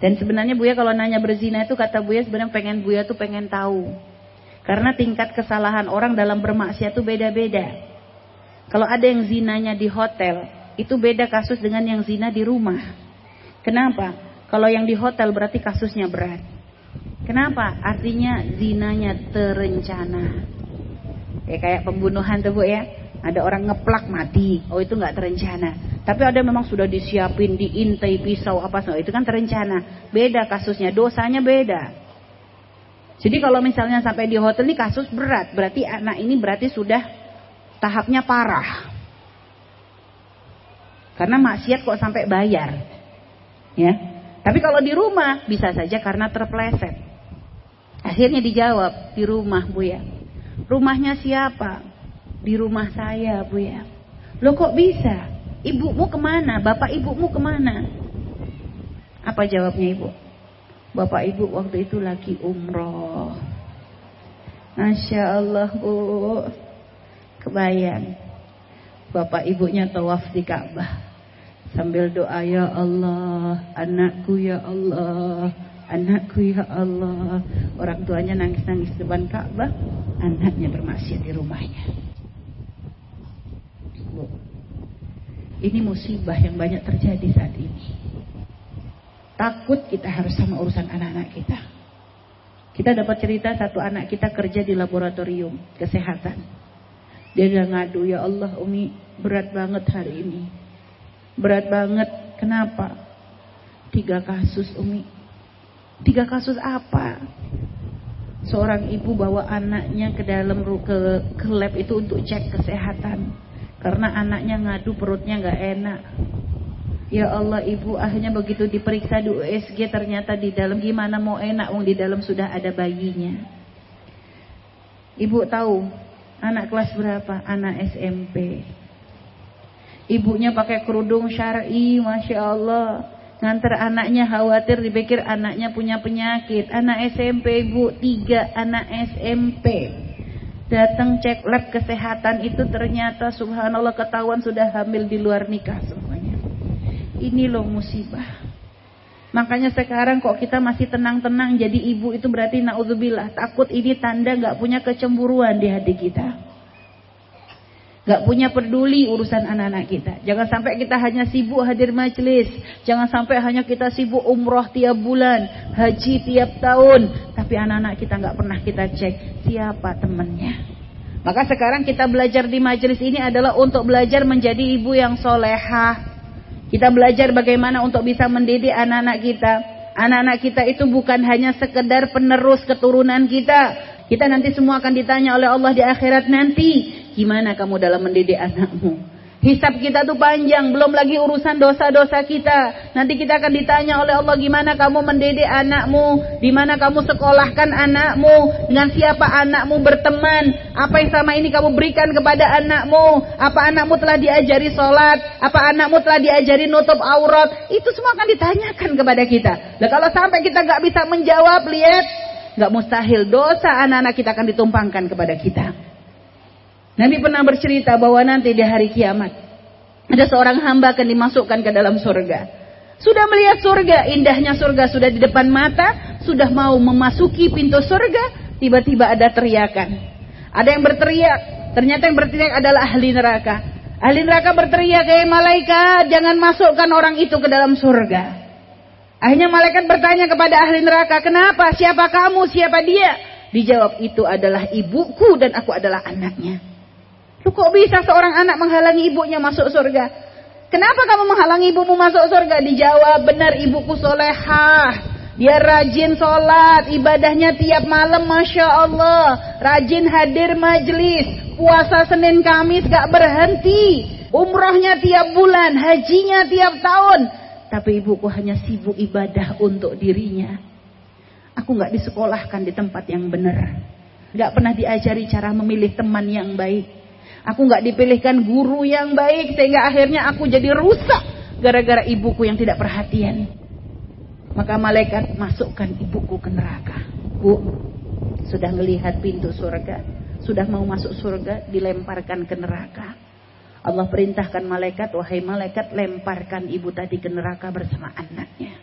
Dan sebenarnya Buya kalau nanya berzina itu kata Buya sebenarnya pengen Buya tuh pengen tahu. Karena tingkat kesalahan orang dalam bermaksiat itu beda-beda. Kalau ada yang zinanya di hotel, itu beda kasus dengan yang zina di rumah. Kenapa? Kalau yang di hotel berarti kasusnya berat. Kenapa? Artinya zinanya terencana. Ya kayak pembunuhan tuh bu ya. Ada orang ngeplak mati. Oh itu nggak terencana. Tapi ada memang sudah disiapin, diintai pisau apa semua. Itu kan terencana. Beda kasusnya, dosanya beda. Jadi kalau misalnya sampai di hotel ini kasus berat. Berarti anak ini berarti sudah tahapnya parah. Karena maksiat kok sampai bayar. Ya, tapi kalau di rumah bisa saja karena terpleset. Akhirnya dijawab di rumah Bu ya. Rumahnya siapa? Di rumah saya Bu ya. Lo kok bisa? Ibumu ke mana? Bapak ibumu ke mana? Apa jawabnya ibu? Bapak ibu waktu itu lagi umroh. Masya Allah bu. Kebayang. Bapak ibunya tawaf di Ka'bah sambil doa ya Allah, anakku ya Allah, anakku ya Allah. Orang tuanya nangis-nangis depan Ka'bah, anaknya bermaksiat di rumahnya. ini musibah yang banyak terjadi saat ini. Takut kita harus sama urusan anak-anak kita. Kita dapat cerita satu anak kita kerja di laboratorium kesehatan. Dia udah ngadu, ya Allah Umi berat banget hari ini Berat banget. Kenapa? Tiga kasus Umi. Tiga kasus apa? Seorang ibu bawa anaknya ke dalam ke, ke lab itu untuk cek kesehatan. Karena anaknya ngadu perutnya nggak enak. Ya Allah ibu akhirnya begitu diperiksa di USG ternyata di dalam gimana mau enak wong di dalam sudah ada bayinya. Ibu tahu anak kelas berapa? Anak SMP. Ibunya pakai kerudung syar'i, masya Allah. Nganter anaknya khawatir dipikir anaknya punya penyakit. Anak SMP ibu tiga anak SMP. Datang cek lab kesehatan itu ternyata subhanallah ketahuan sudah hamil di luar nikah semuanya. Ini loh musibah. Makanya sekarang kok kita masih tenang-tenang jadi ibu itu berarti naudzubillah. Takut ini tanda gak punya kecemburuan di hati kita. Gak punya peduli urusan anak-anak kita. Jangan sampai kita hanya sibuk hadir majelis. Jangan sampai hanya kita sibuk umroh tiap bulan. Haji tiap tahun. Tapi anak-anak kita gak pernah kita cek siapa temannya. Maka sekarang kita belajar di majelis ini adalah untuk belajar menjadi ibu yang solehah. Kita belajar bagaimana untuk bisa mendidik anak-anak kita. Anak-anak kita itu bukan hanya sekedar penerus keturunan kita. Kita nanti semua akan ditanya oleh Allah di akhirat nanti. Gimana kamu dalam mendidik anakmu? Hisab kita tuh panjang, belum lagi urusan dosa-dosa kita. Nanti kita akan ditanya oleh Allah gimana kamu mendidik anakmu, di mana kamu sekolahkan anakmu, dengan siapa anakmu berteman, apa yang sama ini kamu berikan kepada anakmu, apa anakmu telah diajari sholat, apa anakmu telah diajari nutup aurat, itu semua akan ditanyakan kepada kita. Dan kalau sampai kita nggak bisa menjawab, lihat, nggak mustahil dosa anak-anak kita akan ditumpangkan kepada kita. Nabi pernah bercerita bahwa nanti di hari kiamat ada seorang hamba akan dimasukkan ke dalam surga. Sudah melihat surga, indahnya surga sudah di depan mata, sudah mau memasuki pintu surga, tiba-tiba ada teriakan. Ada yang berteriak, ternyata yang berteriak adalah ahli neraka. Ahli neraka berteriak, "Hei malaikat, jangan masukkan orang itu ke dalam surga." Akhirnya malaikat bertanya kepada ahli neraka, "Kenapa? Siapa kamu? Siapa dia?" Dijawab, "Itu adalah ibuku dan aku adalah anaknya." Kok bisa seorang anak menghalangi ibunya masuk surga? Kenapa kamu menghalangi ibumu masuk surga? Dijawab, benar ibuku solehah. Dia rajin sholat, ibadahnya tiap malam Masya Allah. Rajin hadir majelis, puasa Senin Kamis gak berhenti. Umrohnya tiap bulan, hajinya tiap tahun. Tapi ibuku hanya sibuk ibadah untuk dirinya. Aku gak disekolahkan di tempat yang benar. Gak pernah diajari cara memilih teman yang baik. Aku nggak dipilihkan guru yang baik sehingga akhirnya aku jadi rusak gara-gara ibuku yang tidak perhatian. Maka malaikat masukkan ibuku ke neraka. Bu, sudah melihat pintu surga, sudah mau masuk surga, dilemparkan ke neraka. Allah perintahkan malaikat, wahai malaikat, lemparkan ibu tadi ke neraka bersama anaknya.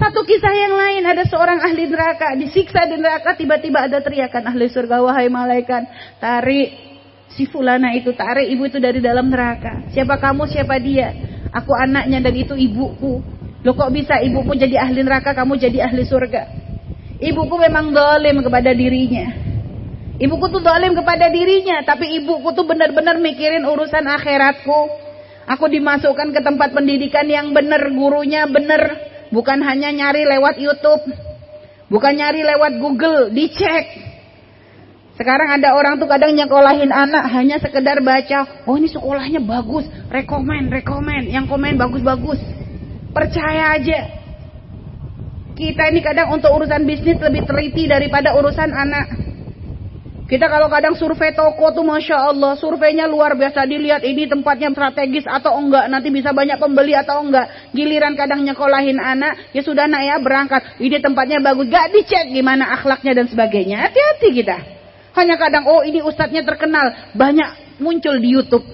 Satu kisah yang lain, ada seorang ahli neraka, disiksa di neraka, tiba-tiba ada teriakan ahli surga, wahai malaikat, tarik Si fulana itu tarik ibu itu dari dalam neraka. Siapa kamu, siapa dia? Aku anaknya dan itu ibuku. Lo kok bisa ibuku jadi ahli neraka, kamu jadi ahli surga? Ibuku memang dolim kepada dirinya. Ibuku tuh dolim kepada dirinya. Tapi ibuku tuh benar-benar mikirin urusan akhiratku. Aku dimasukkan ke tempat pendidikan yang benar, gurunya benar. Bukan hanya nyari lewat Youtube. Bukan nyari lewat Google, dicek. Sekarang ada orang tuh kadang nyekolahin anak hanya sekedar baca, oh ini sekolahnya bagus, rekomen, rekomen, yang komen bagus-bagus. Percaya aja. Kita ini kadang untuk urusan bisnis lebih teliti daripada urusan anak. Kita kalau kadang survei toko tuh Masya Allah, surveinya luar biasa. Dilihat ini tempatnya strategis atau enggak, nanti bisa banyak pembeli atau enggak. Giliran kadang nyekolahin anak, ya sudah nak ya berangkat. Ini tempatnya bagus, gak dicek gimana akhlaknya dan sebagainya. Hati-hati kita. Hanya kadang, oh ini ustadznya terkenal. Banyak muncul di Youtube.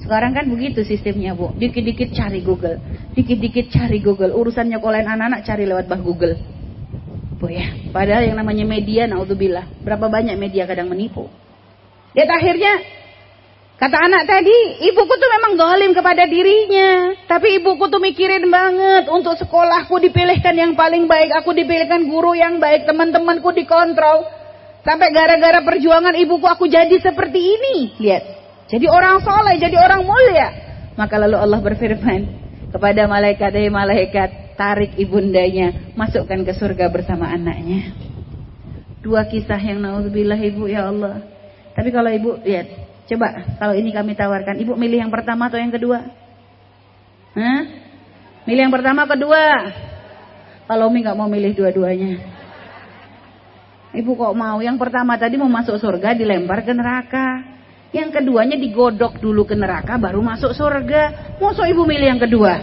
Sekarang kan begitu sistemnya bu. Dikit-dikit cari Google. Dikit-dikit cari Google. Urusannya kolain anak-anak cari lewat bah Google. Bu ya. Padahal yang namanya media, naudzubillah. Berapa banyak media kadang menipu. Dan akhirnya Kata anak tadi, ibuku tuh memang dolim kepada dirinya. Tapi ibuku tuh mikirin banget untuk sekolahku dipilihkan yang paling baik. Aku dipilihkan guru yang baik. Teman-temanku dikontrol. Sampai gara-gara perjuangan ibuku aku jadi seperti ini. Lihat. Jadi orang soleh, jadi orang mulia. Maka lalu Allah berfirman. kepada malaikat, "Hei malaikat, tarik ibundanya, masukkan ke surga bersama anaknya." Dua kisah yang naudzubillah Ibu ya Allah. Tapi kalau Ibu lihat, coba kalau ini kami tawarkan, Ibu milih yang pertama atau yang kedua? Hah? Milih yang pertama kedua? Kalau Umi nggak mau milih dua-duanya. Ibu kok mau? Yang pertama tadi mau masuk surga dilempar ke neraka. Yang keduanya digodok dulu ke neraka baru masuk surga. Masa ibu milih yang kedua?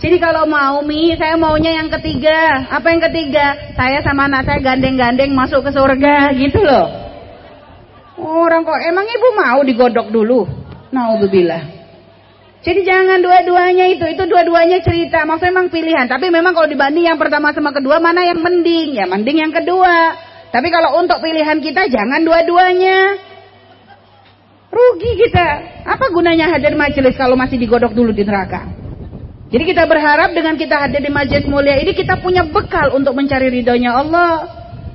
Jadi kalau mau Mi, saya maunya yang ketiga. Apa yang ketiga? Saya sama anak saya gandeng-gandeng masuk ke surga gitu loh. Orang kok emang ibu mau digodok dulu? Nauzubillah. Jadi jangan dua-duanya itu, itu dua-duanya cerita. Maksudnya memang pilihan. Tapi memang kalau dibanding yang pertama sama kedua, mana yang mending? Ya mending yang kedua. Tapi kalau untuk pilihan kita, jangan dua-duanya. Rugi kita. Apa gunanya hadir majelis kalau masih digodok dulu di neraka? Jadi kita berharap dengan kita hadir di majelis mulia ini, kita punya bekal untuk mencari ridhonya Allah.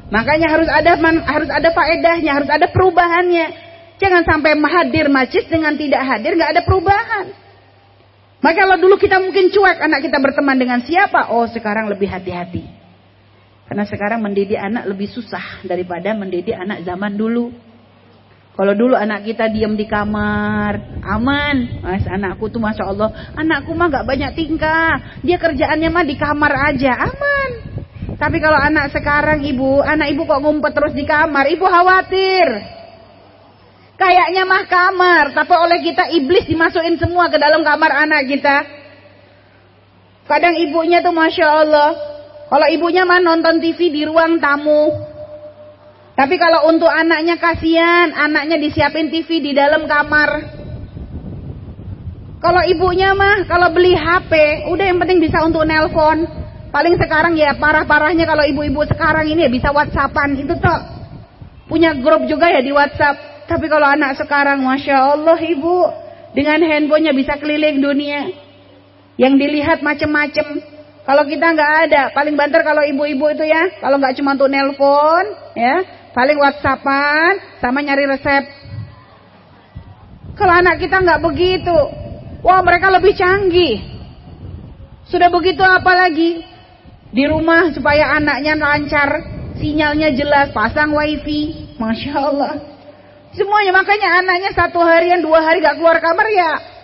Makanya harus ada harus ada faedahnya, harus ada perubahannya. Jangan sampai hadir majlis dengan tidak hadir, nggak ada perubahan. Maka kalau dulu kita mungkin cuek anak kita berteman dengan siapa, oh sekarang lebih hati-hati. Karena sekarang mendidik anak lebih susah daripada mendidik anak zaman dulu. Kalau dulu anak kita diam di kamar, aman. Mas, anakku tuh masya Allah, anakku mah gak banyak tingkah. Dia kerjaannya mah di kamar aja, aman. Tapi kalau anak sekarang ibu, anak ibu kok ngumpet terus di kamar, ibu khawatir. Kayaknya mah kamar, tapi oleh kita iblis dimasukin semua ke dalam kamar anak kita. Kadang ibunya tuh Masya Allah. Kalau ibunya mah nonton TV di ruang tamu. Tapi kalau untuk anaknya kasihan, anaknya disiapin TV di dalam kamar. Kalau ibunya mah, kalau beli HP, udah yang penting bisa untuk nelpon. Paling sekarang ya parah-parahnya kalau ibu-ibu sekarang ini ya bisa whatsappan. Itu tuh punya grup juga ya di WhatsApp. Tapi kalau anak sekarang, Masya Allah ibu, dengan handphonenya bisa keliling dunia. Yang dilihat macem-macem. Kalau kita nggak ada, paling banter kalau ibu-ibu itu ya, kalau nggak cuma untuk nelpon, ya, paling whatsappan, sama nyari resep. Kalau anak kita nggak begitu, wah mereka lebih canggih. Sudah begitu apa lagi? Di rumah supaya anaknya lancar, sinyalnya jelas, pasang wifi, masya Allah. Semuanya makanya anaknya satu harian dua hari gak keluar kamar ya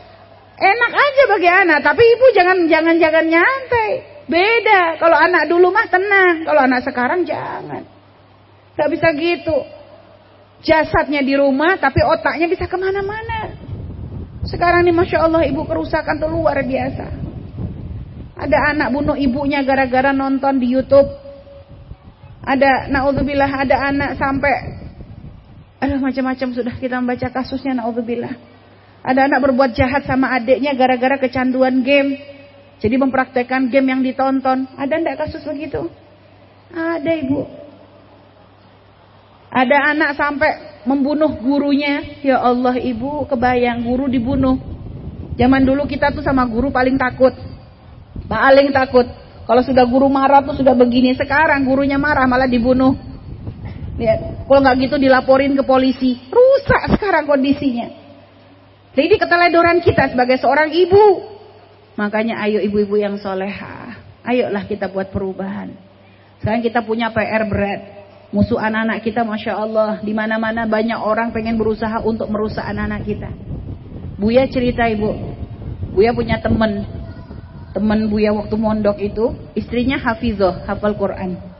enak aja bagi anak. Tapi ibu jangan jangan jangan nyantai. Beda. Kalau anak dulu mah tenang. Kalau anak sekarang jangan. Gak bisa gitu. Jasadnya di rumah tapi otaknya bisa ke mana-mana. Sekarang nih Masya Allah ibu kerusakan tuh luar biasa. Ada anak bunuh ibunya gara-gara nonton di Youtube. Ada, naudzubillah, ada anak sampai Aduh macam-macam sudah kita membaca kasusnya naudzubillah. Ada anak berbuat jahat sama adiknya gara-gara kecanduan game. Jadi mempraktekkan game yang ditonton. Ada enggak kasus begitu? Ada ibu. Ada anak sampai membunuh gurunya. Ya Allah ibu kebayang guru dibunuh. Zaman dulu kita tuh sama guru paling takut. Paling takut. Kalau sudah guru marah tuh sudah begini. Sekarang gurunya marah malah dibunuh. Lihat, kalau nggak gitu dilaporin ke polisi, rusak sekarang kondisinya. Jadi keteledoran kita sebagai seorang ibu. Makanya ayo ibu-ibu yang soleha, ayolah kita buat perubahan. Sekarang kita punya PR berat. Musuh anak-anak kita Masya Allah. di mana-mana banyak orang pengen berusaha untuk merusak anak-anak kita. Buya cerita ibu. Buya punya teman. Teman Buya waktu mondok itu. Istrinya Hafizoh, hafal Quran.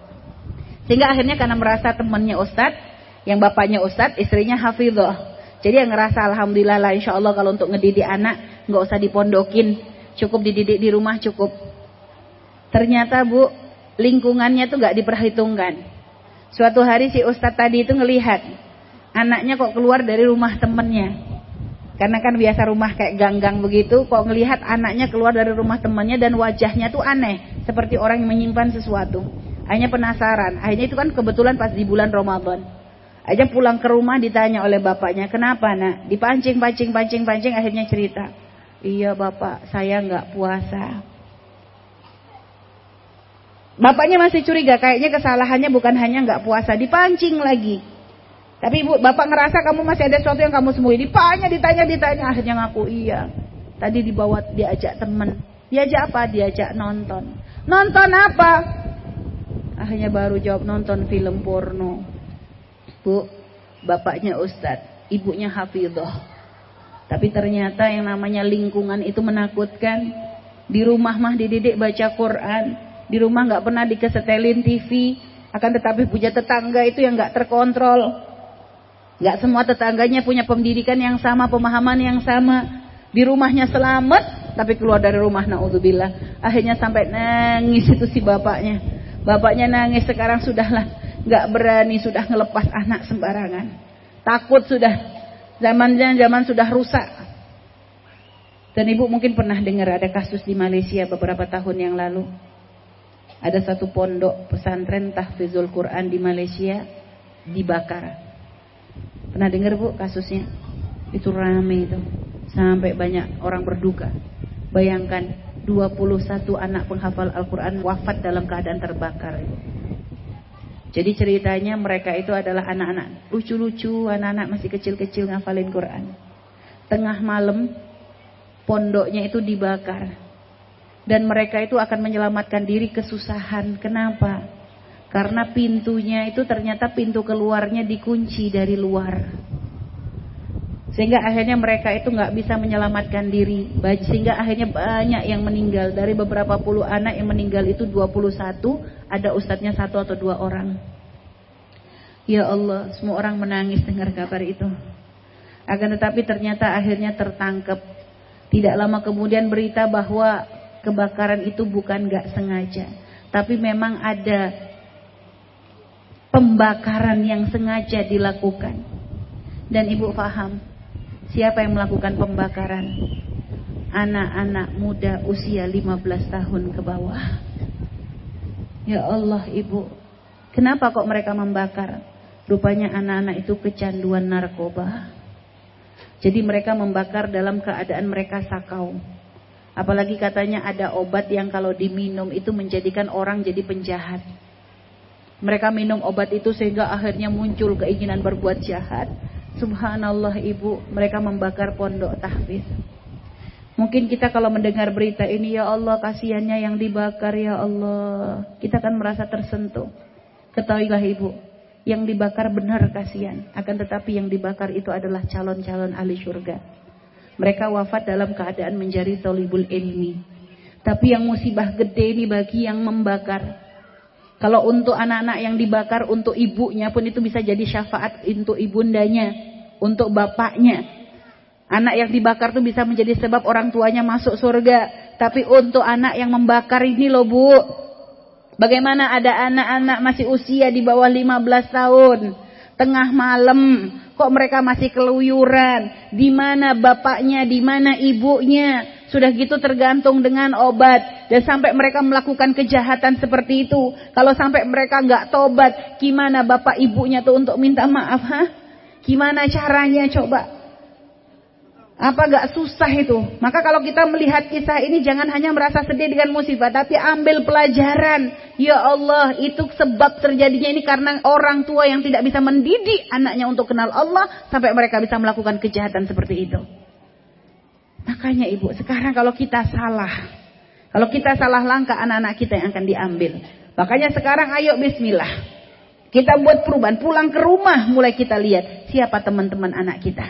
Sehingga akhirnya karena merasa temannya Ustadz, yang bapaknya Ustadz, istrinya Hafidhah. Jadi yang ngerasa Alhamdulillah lah insya Allah kalau untuk ngedidik anak, nggak usah dipondokin. Cukup dididik di rumah cukup. Ternyata bu, lingkungannya tuh nggak diperhitungkan. Suatu hari si Ustadz tadi itu ngelihat, anaknya kok keluar dari rumah temennya. Karena kan biasa rumah kayak ganggang begitu, kok ngelihat anaknya keluar dari rumah temannya dan wajahnya tuh aneh, seperti orang yang menyimpan sesuatu. Akhirnya penasaran. Akhirnya itu kan kebetulan pas di bulan Ramadan. Aja pulang ke rumah ditanya oleh bapaknya, kenapa nak? Dipancing, pancing, pancing, pancing, akhirnya cerita. Iya bapak, saya nggak puasa. Bapaknya masih curiga, kayaknya kesalahannya bukan hanya nggak puasa, dipancing lagi. Tapi ibu, bapak ngerasa kamu masih ada sesuatu yang kamu sembunyi. Ditanya, ditanya, ditanya, akhirnya ngaku iya. Tadi dibawa diajak temen. Diajak apa? Diajak nonton. Nonton apa? Akhirnya baru jawab nonton film porno. Bu, bapaknya Ustadz, ibunya Hafidhah. Tapi ternyata yang namanya lingkungan itu menakutkan. Di rumah mah dididik baca Quran. Di rumah nggak pernah dikesetelin TV. Akan tetapi punya tetangga itu yang nggak terkontrol. Nggak semua tetangganya punya pendidikan yang sama, pemahaman yang sama. Di rumahnya selamat, tapi keluar dari rumah naudzubillah. Akhirnya sampai nangis itu si bapaknya. Bapaknya nangis sekarang sudahlah nggak berani sudah ngelepas anak sembarangan. Takut sudah zamannya zaman sudah rusak. Dan ibu mungkin pernah dengar ada kasus di Malaysia beberapa tahun yang lalu. Ada satu pondok pesantren tahfizul Quran di Malaysia dibakar. Pernah dengar bu kasusnya? Itu rame itu. Sampai banyak orang berduka. Bayangkan 21 anak penghafal Al-Quran wafat dalam keadaan terbakar. Jadi ceritanya mereka itu adalah anak-anak lucu-lucu, anak-anak masih kecil-kecil ngafalin Quran. Tengah malam pondoknya itu dibakar dan mereka itu akan menyelamatkan diri kesusahan. Kenapa? Karena pintunya itu ternyata pintu keluarnya dikunci dari luar. Sehingga akhirnya mereka itu nggak bisa menyelamatkan diri. Sehingga akhirnya banyak yang meninggal. Dari beberapa puluh anak yang meninggal itu 21, ada ustadznya satu atau dua orang. Ya Allah, semua orang menangis dengar kabar itu. Akan tetapi ternyata akhirnya tertangkap. Tidak lama kemudian berita bahwa kebakaran itu bukan gak sengaja. Tapi memang ada pembakaran yang sengaja dilakukan. Dan ibu paham, siapa yang melakukan pembakaran? Anak-anak muda usia 15 tahun ke bawah. Ya Allah ibu, kenapa kok mereka membakar? Rupanya anak-anak itu kecanduan narkoba. Jadi mereka membakar dalam keadaan mereka sakau. Apalagi katanya ada obat yang kalau diminum itu menjadikan orang jadi penjahat. Mereka minum obat itu sehingga akhirnya muncul keinginan berbuat jahat. Subhanallah ibu, mereka membakar pondok tahfiz. Mungkin kita kalau mendengar berita ini, ya Allah kasihannya yang dibakar, ya Allah. Kita akan merasa tersentuh. Ketahuilah ibu, yang dibakar benar kasihan. Akan tetapi yang dibakar itu adalah calon-calon ahli surga. Mereka wafat dalam keadaan menjadi tolibul ilmi. Tapi yang musibah gede ini bagi yang membakar. Kalau untuk anak-anak yang dibakar untuk ibunya pun itu bisa jadi syafaat untuk ibundanya, untuk bapaknya. Anak yang dibakar itu bisa menjadi sebab orang tuanya masuk surga. Tapi untuk anak yang membakar ini loh bu. Bagaimana ada anak-anak masih usia di bawah 15 tahun. Tengah malam Kok mereka masih keluyuran? Di mana bapaknya, di mana ibunya? Sudah gitu tergantung dengan obat. Dan sampai mereka melakukan kejahatan seperti itu. Kalau sampai mereka nggak tobat, gimana bapak ibunya tuh untuk minta maaf? Hah? Gimana caranya coba? Apa gak susah itu? Maka kalau kita melihat kisah ini jangan hanya merasa sedih dengan musibah. Tapi ambil pelajaran. Ya Allah itu sebab terjadinya ini karena orang tua yang tidak bisa mendidik anaknya untuk kenal Allah. Sampai mereka bisa melakukan kejahatan seperti itu. Makanya ibu sekarang kalau kita salah. Kalau kita salah langkah anak-anak kita yang akan diambil. Makanya sekarang ayo bismillah. Kita buat perubahan. Pulang ke rumah mulai kita lihat siapa teman-teman anak kita.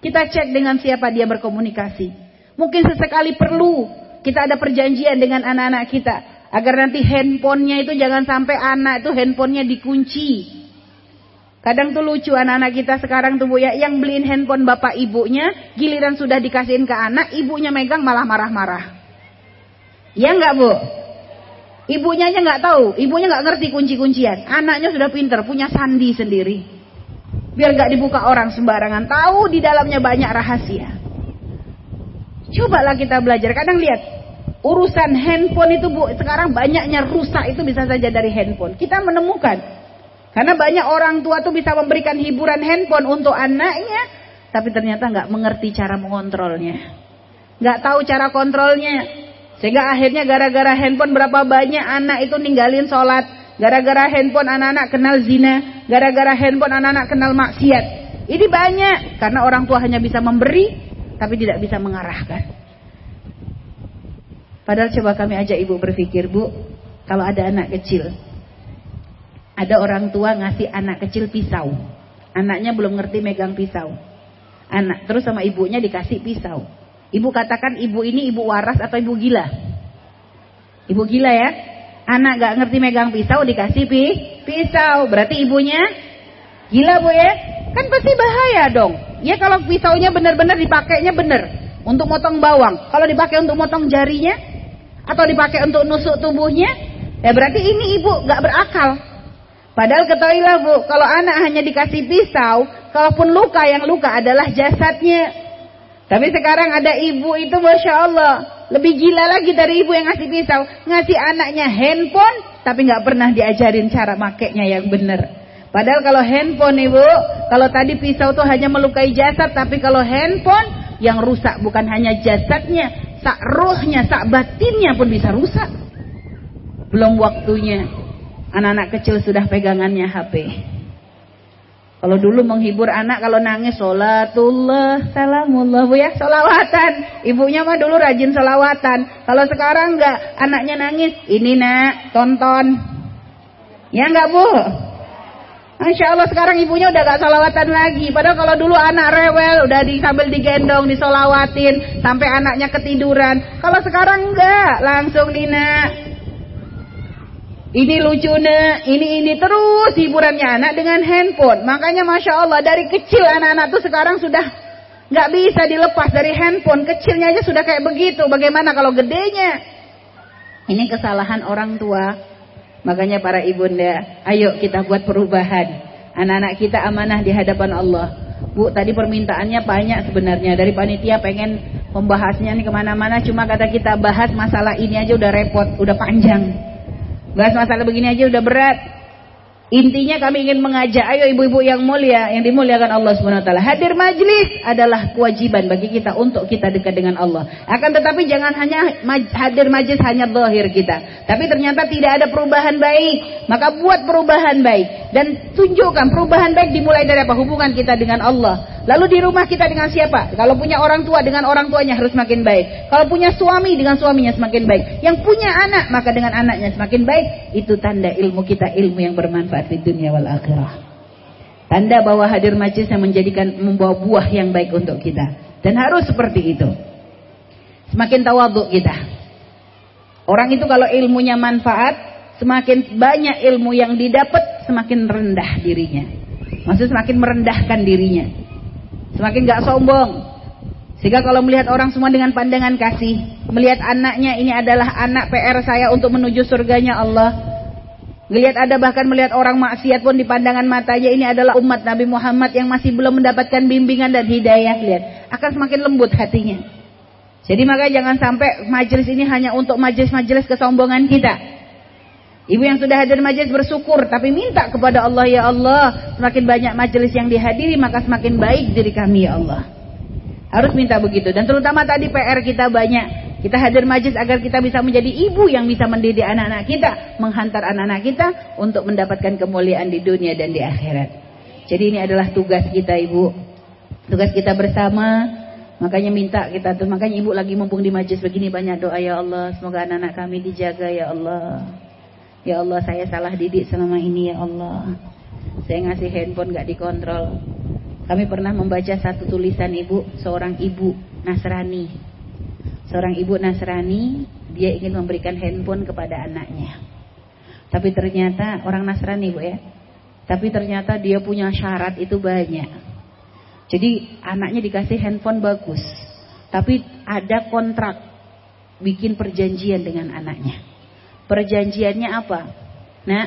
Kita cek dengan siapa dia berkomunikasi. Mungkin sesekali perlu kita ada perjanjian dengan anak-anak kita. Agar nanti handphonenya itu jangan sampai anak itu handphonenya dikunci. Kadang tuh lucu anak-anak kita sekarang tuh bu ya. Yang beliin handphone bapak ibunya. Giliran sudah dikasihin ke anak. Ibunya megang malah marah-marah. Ya enggak bu? Ibunya aja nggak tahu. Ibunya nggak ngerti kunci-kuncian. Anaknya sudah pinter. Punya sandi sendiri. Biar gak dibuka orang sembarangan. Tahu di dalamnya banyak rahasia. Cobalah kita belajar. Kadang lihat. Urusan handphone itu bu. Sekarang banyaknya rusak itu bisa saja dari handphone. Kita menemukan. Karena banyak orang tua tuh bisa memberikan hiburan handphone untuk anaknya. Tapi ternyata gak mengerti cara mengontrolnya. Gak tahu cara kontrolnya. Sehingga akhirnya gara-gara handphone berapa banyak anak itu ninggalin sholat. Gara-gara handphone anak-anak kenal zina. Gara-gara handphone anak-anak kenal maksiat. Ini banyak. Karena orang tua hanya bisa memberi. Tapi tidak bisa mengarahkan. Padahal coba kami ajak ibu berpikir, Bu, kalau ada anak kecil, ada orang tua ngasih anak kecil pisau. Anaknya belum ngerti megang pisau. Anak terus sama ibunya dikasih pisau. Ibu katakan ibu ini ibu waras atau ibu gila? Ibu gila ya? Anak gak ngerti megang pisau dikasih pi pisau. Berarti ibunya gila bu ya? Kan pasti bahaya dong. Ya kalau pisaunya benar-benar dipakainya benar. Untuk motong bawang. Kalau dipakai untuk motong jarinya. Atau dipakai untuk nusuk tubuhnya. Ya berarti ini ibu gak berakal. Padahal ketahuilah bu. Kalau anak hanya dikasih pisau. Kalaupun luka yang luka adalah jasadnya. Tapi sekarang ada ibu itu Masya Allah. Lebih gila lagi dari ibu yang ngasih pisau. Ngasih anaknya handphone. Tapi nggak pernah diajarin cara makainya yang benar. Padahal kalau handphone ibu. Kalau tadi pisau tuh hanya melukai jasad. Tapi kalau handphone. Yang rusak bukan hanya jasadnya. Sak rohnya, sak batinnya pun bisa rusak. Belum waktunya. Anak-anak kecil sudah pegangannya HP. Kalau dulu menghibur anak kalau nangis sholatullah salamullah bu ya solawatan. Ibunya mah dulu rajin solawatan. Kalau sekarang enggak anaknya nangis ini nak tonton. Ya enggak bu? Masya Allah sekarang ibunya udah gak solawatan lagi. Padahal kalau dulu anak rewel udah di, sambil digendong disolawatin sampai anaknya ketiduran. Kalau sekarang enggak langsung Dina ini lucu nih, ini ini terus hiburannya anak dengan handphone. Makanya masya Allah dari kecil anak-anak tuh sekarang sudah nggak bisa dilepas dari handphone. Kecilnya aja sudah kayak begitu. Bagaimana kalau gedenya? Ini kesalahan orang tua. Makanya para ibunda, ayo kita buat perubahan. Anak-anak kita amanah di hadapan Allah. Bu, tadi permintaannya banyak sebenarnya. Dari panitia pengen membahasnya nih ke mana-mana. Cuma kata kita bahas masalah ini aja udah repot, udah panjang. Bahas masalah begini aja udah berat. Intinya kami ingin mengajak, ayo ibu-ibu yang mulia, yang dimuliakan Allah Subhanahu taala. Hadir majlis adalah kewajiban bagi kita untuk kita dekat dengan Allah. Akan tetapi jangan hanya hadir majlis hanya zahir kita. Tapi ternyata tidak ada perubahan baik. Maka buat perubahan baik dan tunjukkan perubahan baik dimulai dari apa? Hubungan kita dengan Allah. Lalu di rumah kita dengan siapa? Kalau punya orang tua dengan orang tuanya harus semakin baik. Kalau punya suami dengan suaminya semakin baik. Yang punya anak maka dengan anaknya semakin baik. Itu tanda ilmu kita ilmu yang bermanfaat di dunia wal akhirah. Tanda bahwa hadir majlis yang menjadikan membawa buah yang baik untuk kita. Dan harus seperti itu. Semakin tawaduk kita. Orang itu kalau ilmunya manfaat, semakin banyak ilmu yang didapat, semakin rendah dirinya. Maksudnya semakin merendahkan dirinya. Semakin gak sombong. Sehingga kalau melihat orang semua dengan pandangan kasih. Melihat anaknya ini adalah anak PR saya untuk menuju surganya Allah. Melihat ada bahkan melihat orang maksiat pun di pandangan matanya ini adalah umat Nabi Muhammad yang masih belum mendapatkan bimbingan dan hidayah. Lihat, akan semakin lembut hatinya. Jadi maka jangan sampai majelis ini hanya untuk majelis-majelis kesombongan kita. Ibu yang sudah hadir majelis bersyukur tapi minta kepada Allah ya Allah, semakin banyak majelis yang dihadiri maka semakin baik diri kami ya Allah. Harus minta begitu dan terutama tadi PR kita banyak. Kita hadir majelis agar kita bisa menjadi ibu yang bisa mendidik anak-anak kita, menghantar anak-anak kita untuk mendapatkan kemuliaan di dunia dan di akhirat. Jadi ini adalah tugas kita Ibu. Tugas kita bersama. Makanya minta kita tuh, makanya Ibu lagi mumpung di majelis begini banyak doa ya Allah, semoga anak-anak kami dijaga ya Allah. Ya Allah saya salah didik selama ini ya Allah. Saya ngasih handphone gak dikontrol. Kami pernah membaca satu tulisan ibu, seorang ibu Nasrani. Seorang ibu Nasrani, dia ingin memberikan handphone kepada anaknya. Tapi ternyata orang Nasrani bu ya. Tapi ternyata dia punya syarat itu banyak. Jadi anaknya dikasih handphone bagus. Tapi ada kontrak bikin perjanjian dengan anaknya. Perjanjiannya apa? Nah,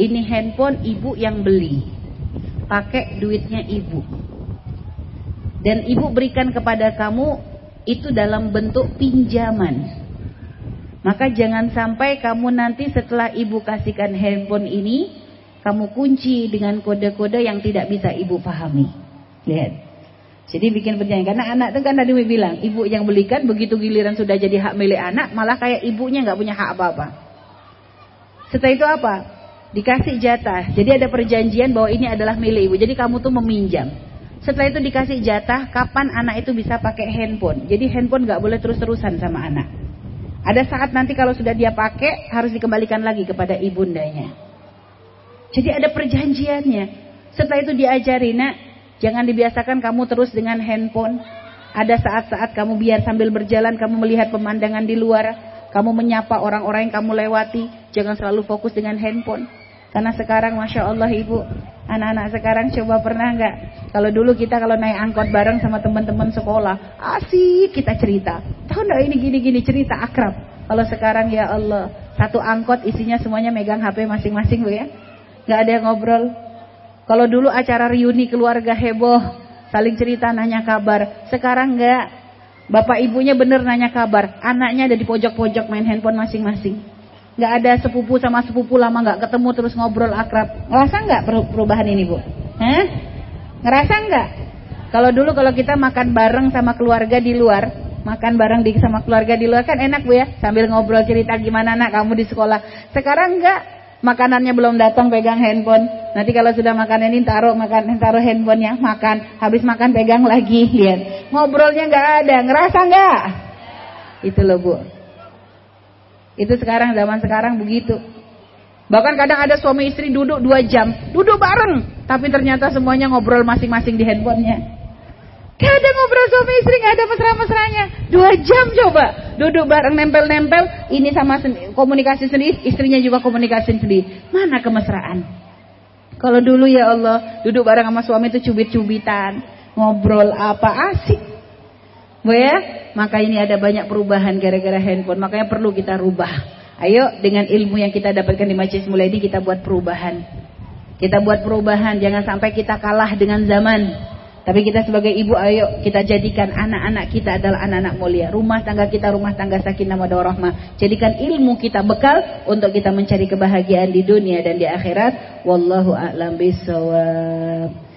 ini handphone ibu yang beli. Pakai duitnya ibu. Dan ibu berikan kepada kamu itu dalam bentuk pinjaman. Maka jangan sampai kamu nanti setelah ibu kasihkan handphone ini, kamu kunci dengan kode-kode yang tidak bisa ibu pahami. Lihat. Jadi bikin perjanjian. Karena anak itu kan tadi bilang, ibu yang belikan begitu giliran sudah jadi hak milik anak, malah kayak ibunya nggak punya hak apa-apa. Setelah itu apa? Dikasih jatah. Jadi ada perjanjian bahwa ini adalah milik ibu. Jadi kamu tuh meminjam. Setelah itu dikasih jatah, kapan anak itu bisa pakai handphone. Jadi handphone nggak boleh terus-terusan sama anak. Ada saat nanti kalau sudah dia pakai harus dikembalikan lagi kepada ibundanya. Jadi ada perjanjiannya. Setelah itu diajari, nak, jangan dibiasakan kamu terus dengan handphone. Ada saat-saat kamu biar sambil berjalan kamu melihat pemandangan di luar, kamu menyapa orang-orang yang kamu lewati, jangan selalu fokus dengan handphone. Karena sekarang Masya Allah Ibu, anak-anak sekarang coba pernah nggak? Kalau dulu kita kalau naik angkot bareng sama teman-teman sekolah, asik kita cerita. Tahu nggak ini gini-gini cerita akrab. Kalau sekarang ya Allah, satu angkot isinya semuanya megang HP masing-masing Bu ya. Nggak ada yang ngobrol. Kalau dulu acara reuni keluarga heboh, saling cerita nanya kabar. Sekarang nggak. Bapak ibunya bener nanya kabar, anaknya ada di pojok-pojok main handphone masing-masing nggak ada sepupu sama sepupu lama nggak ketemu terus ngobrol akrab. Ngerasa nggak perubahan ini bu? Hah? Ngerasa nggak? Kalau dulu kalau kita makan bareng sama keluarga di luar, makan bareng di sama keluarga di luar kan enak bu ya, sambil ngobrol cerita gimana nak kamu di sekolah. Sekarang nggak, makanannya belum datang pegang handphone. Nanti kalau sudah makan ini taruh makan taruh handphonenya makan, habis makan pegang lagi lihat. Ngobrolnya nggak ada, ngerasa nggak? Itu loh bu. Itu sekarang zaman sekarang begitu. Bahkan kadang ada suami istri duduk dua jam, duduk bareng, tapi ternyata semuanya ngobrol masing-masing di handphonenya. Gak ada ngobrol suami istri, gak ada mesra-mesranya. Dua jam coba, duduk bareng nempel-nempel, ini sama komunikasi sendiri, istrinya juga komunikasi sendiri. Mana kemesraan? Kalau dulu ya Allah, duduk bareng sama suami itu cubit-cubitan, ngobrol apa asik. Bu ya, maka ini ada banyak perubahan gara-gara handphone. Makanya perlu kita rubah. Ayo dengan ilmu yang kita dapatkan di Majlis mulai ini kita buat perubahan. Kita buat perubahan, jangan sampai kita kalah dengan zaman. Tapi kita sebagai ibu ayo kita jadikan anak-anak kita adalah anak-anak mulia. Rumah tangga kita rumah tangga sakinah mawaddah rahmah. Jadikan ilmu kita bekal untuk kita mencari kebahagiaan di dunia dan di akhirat. Wallahu a'lam bishawab.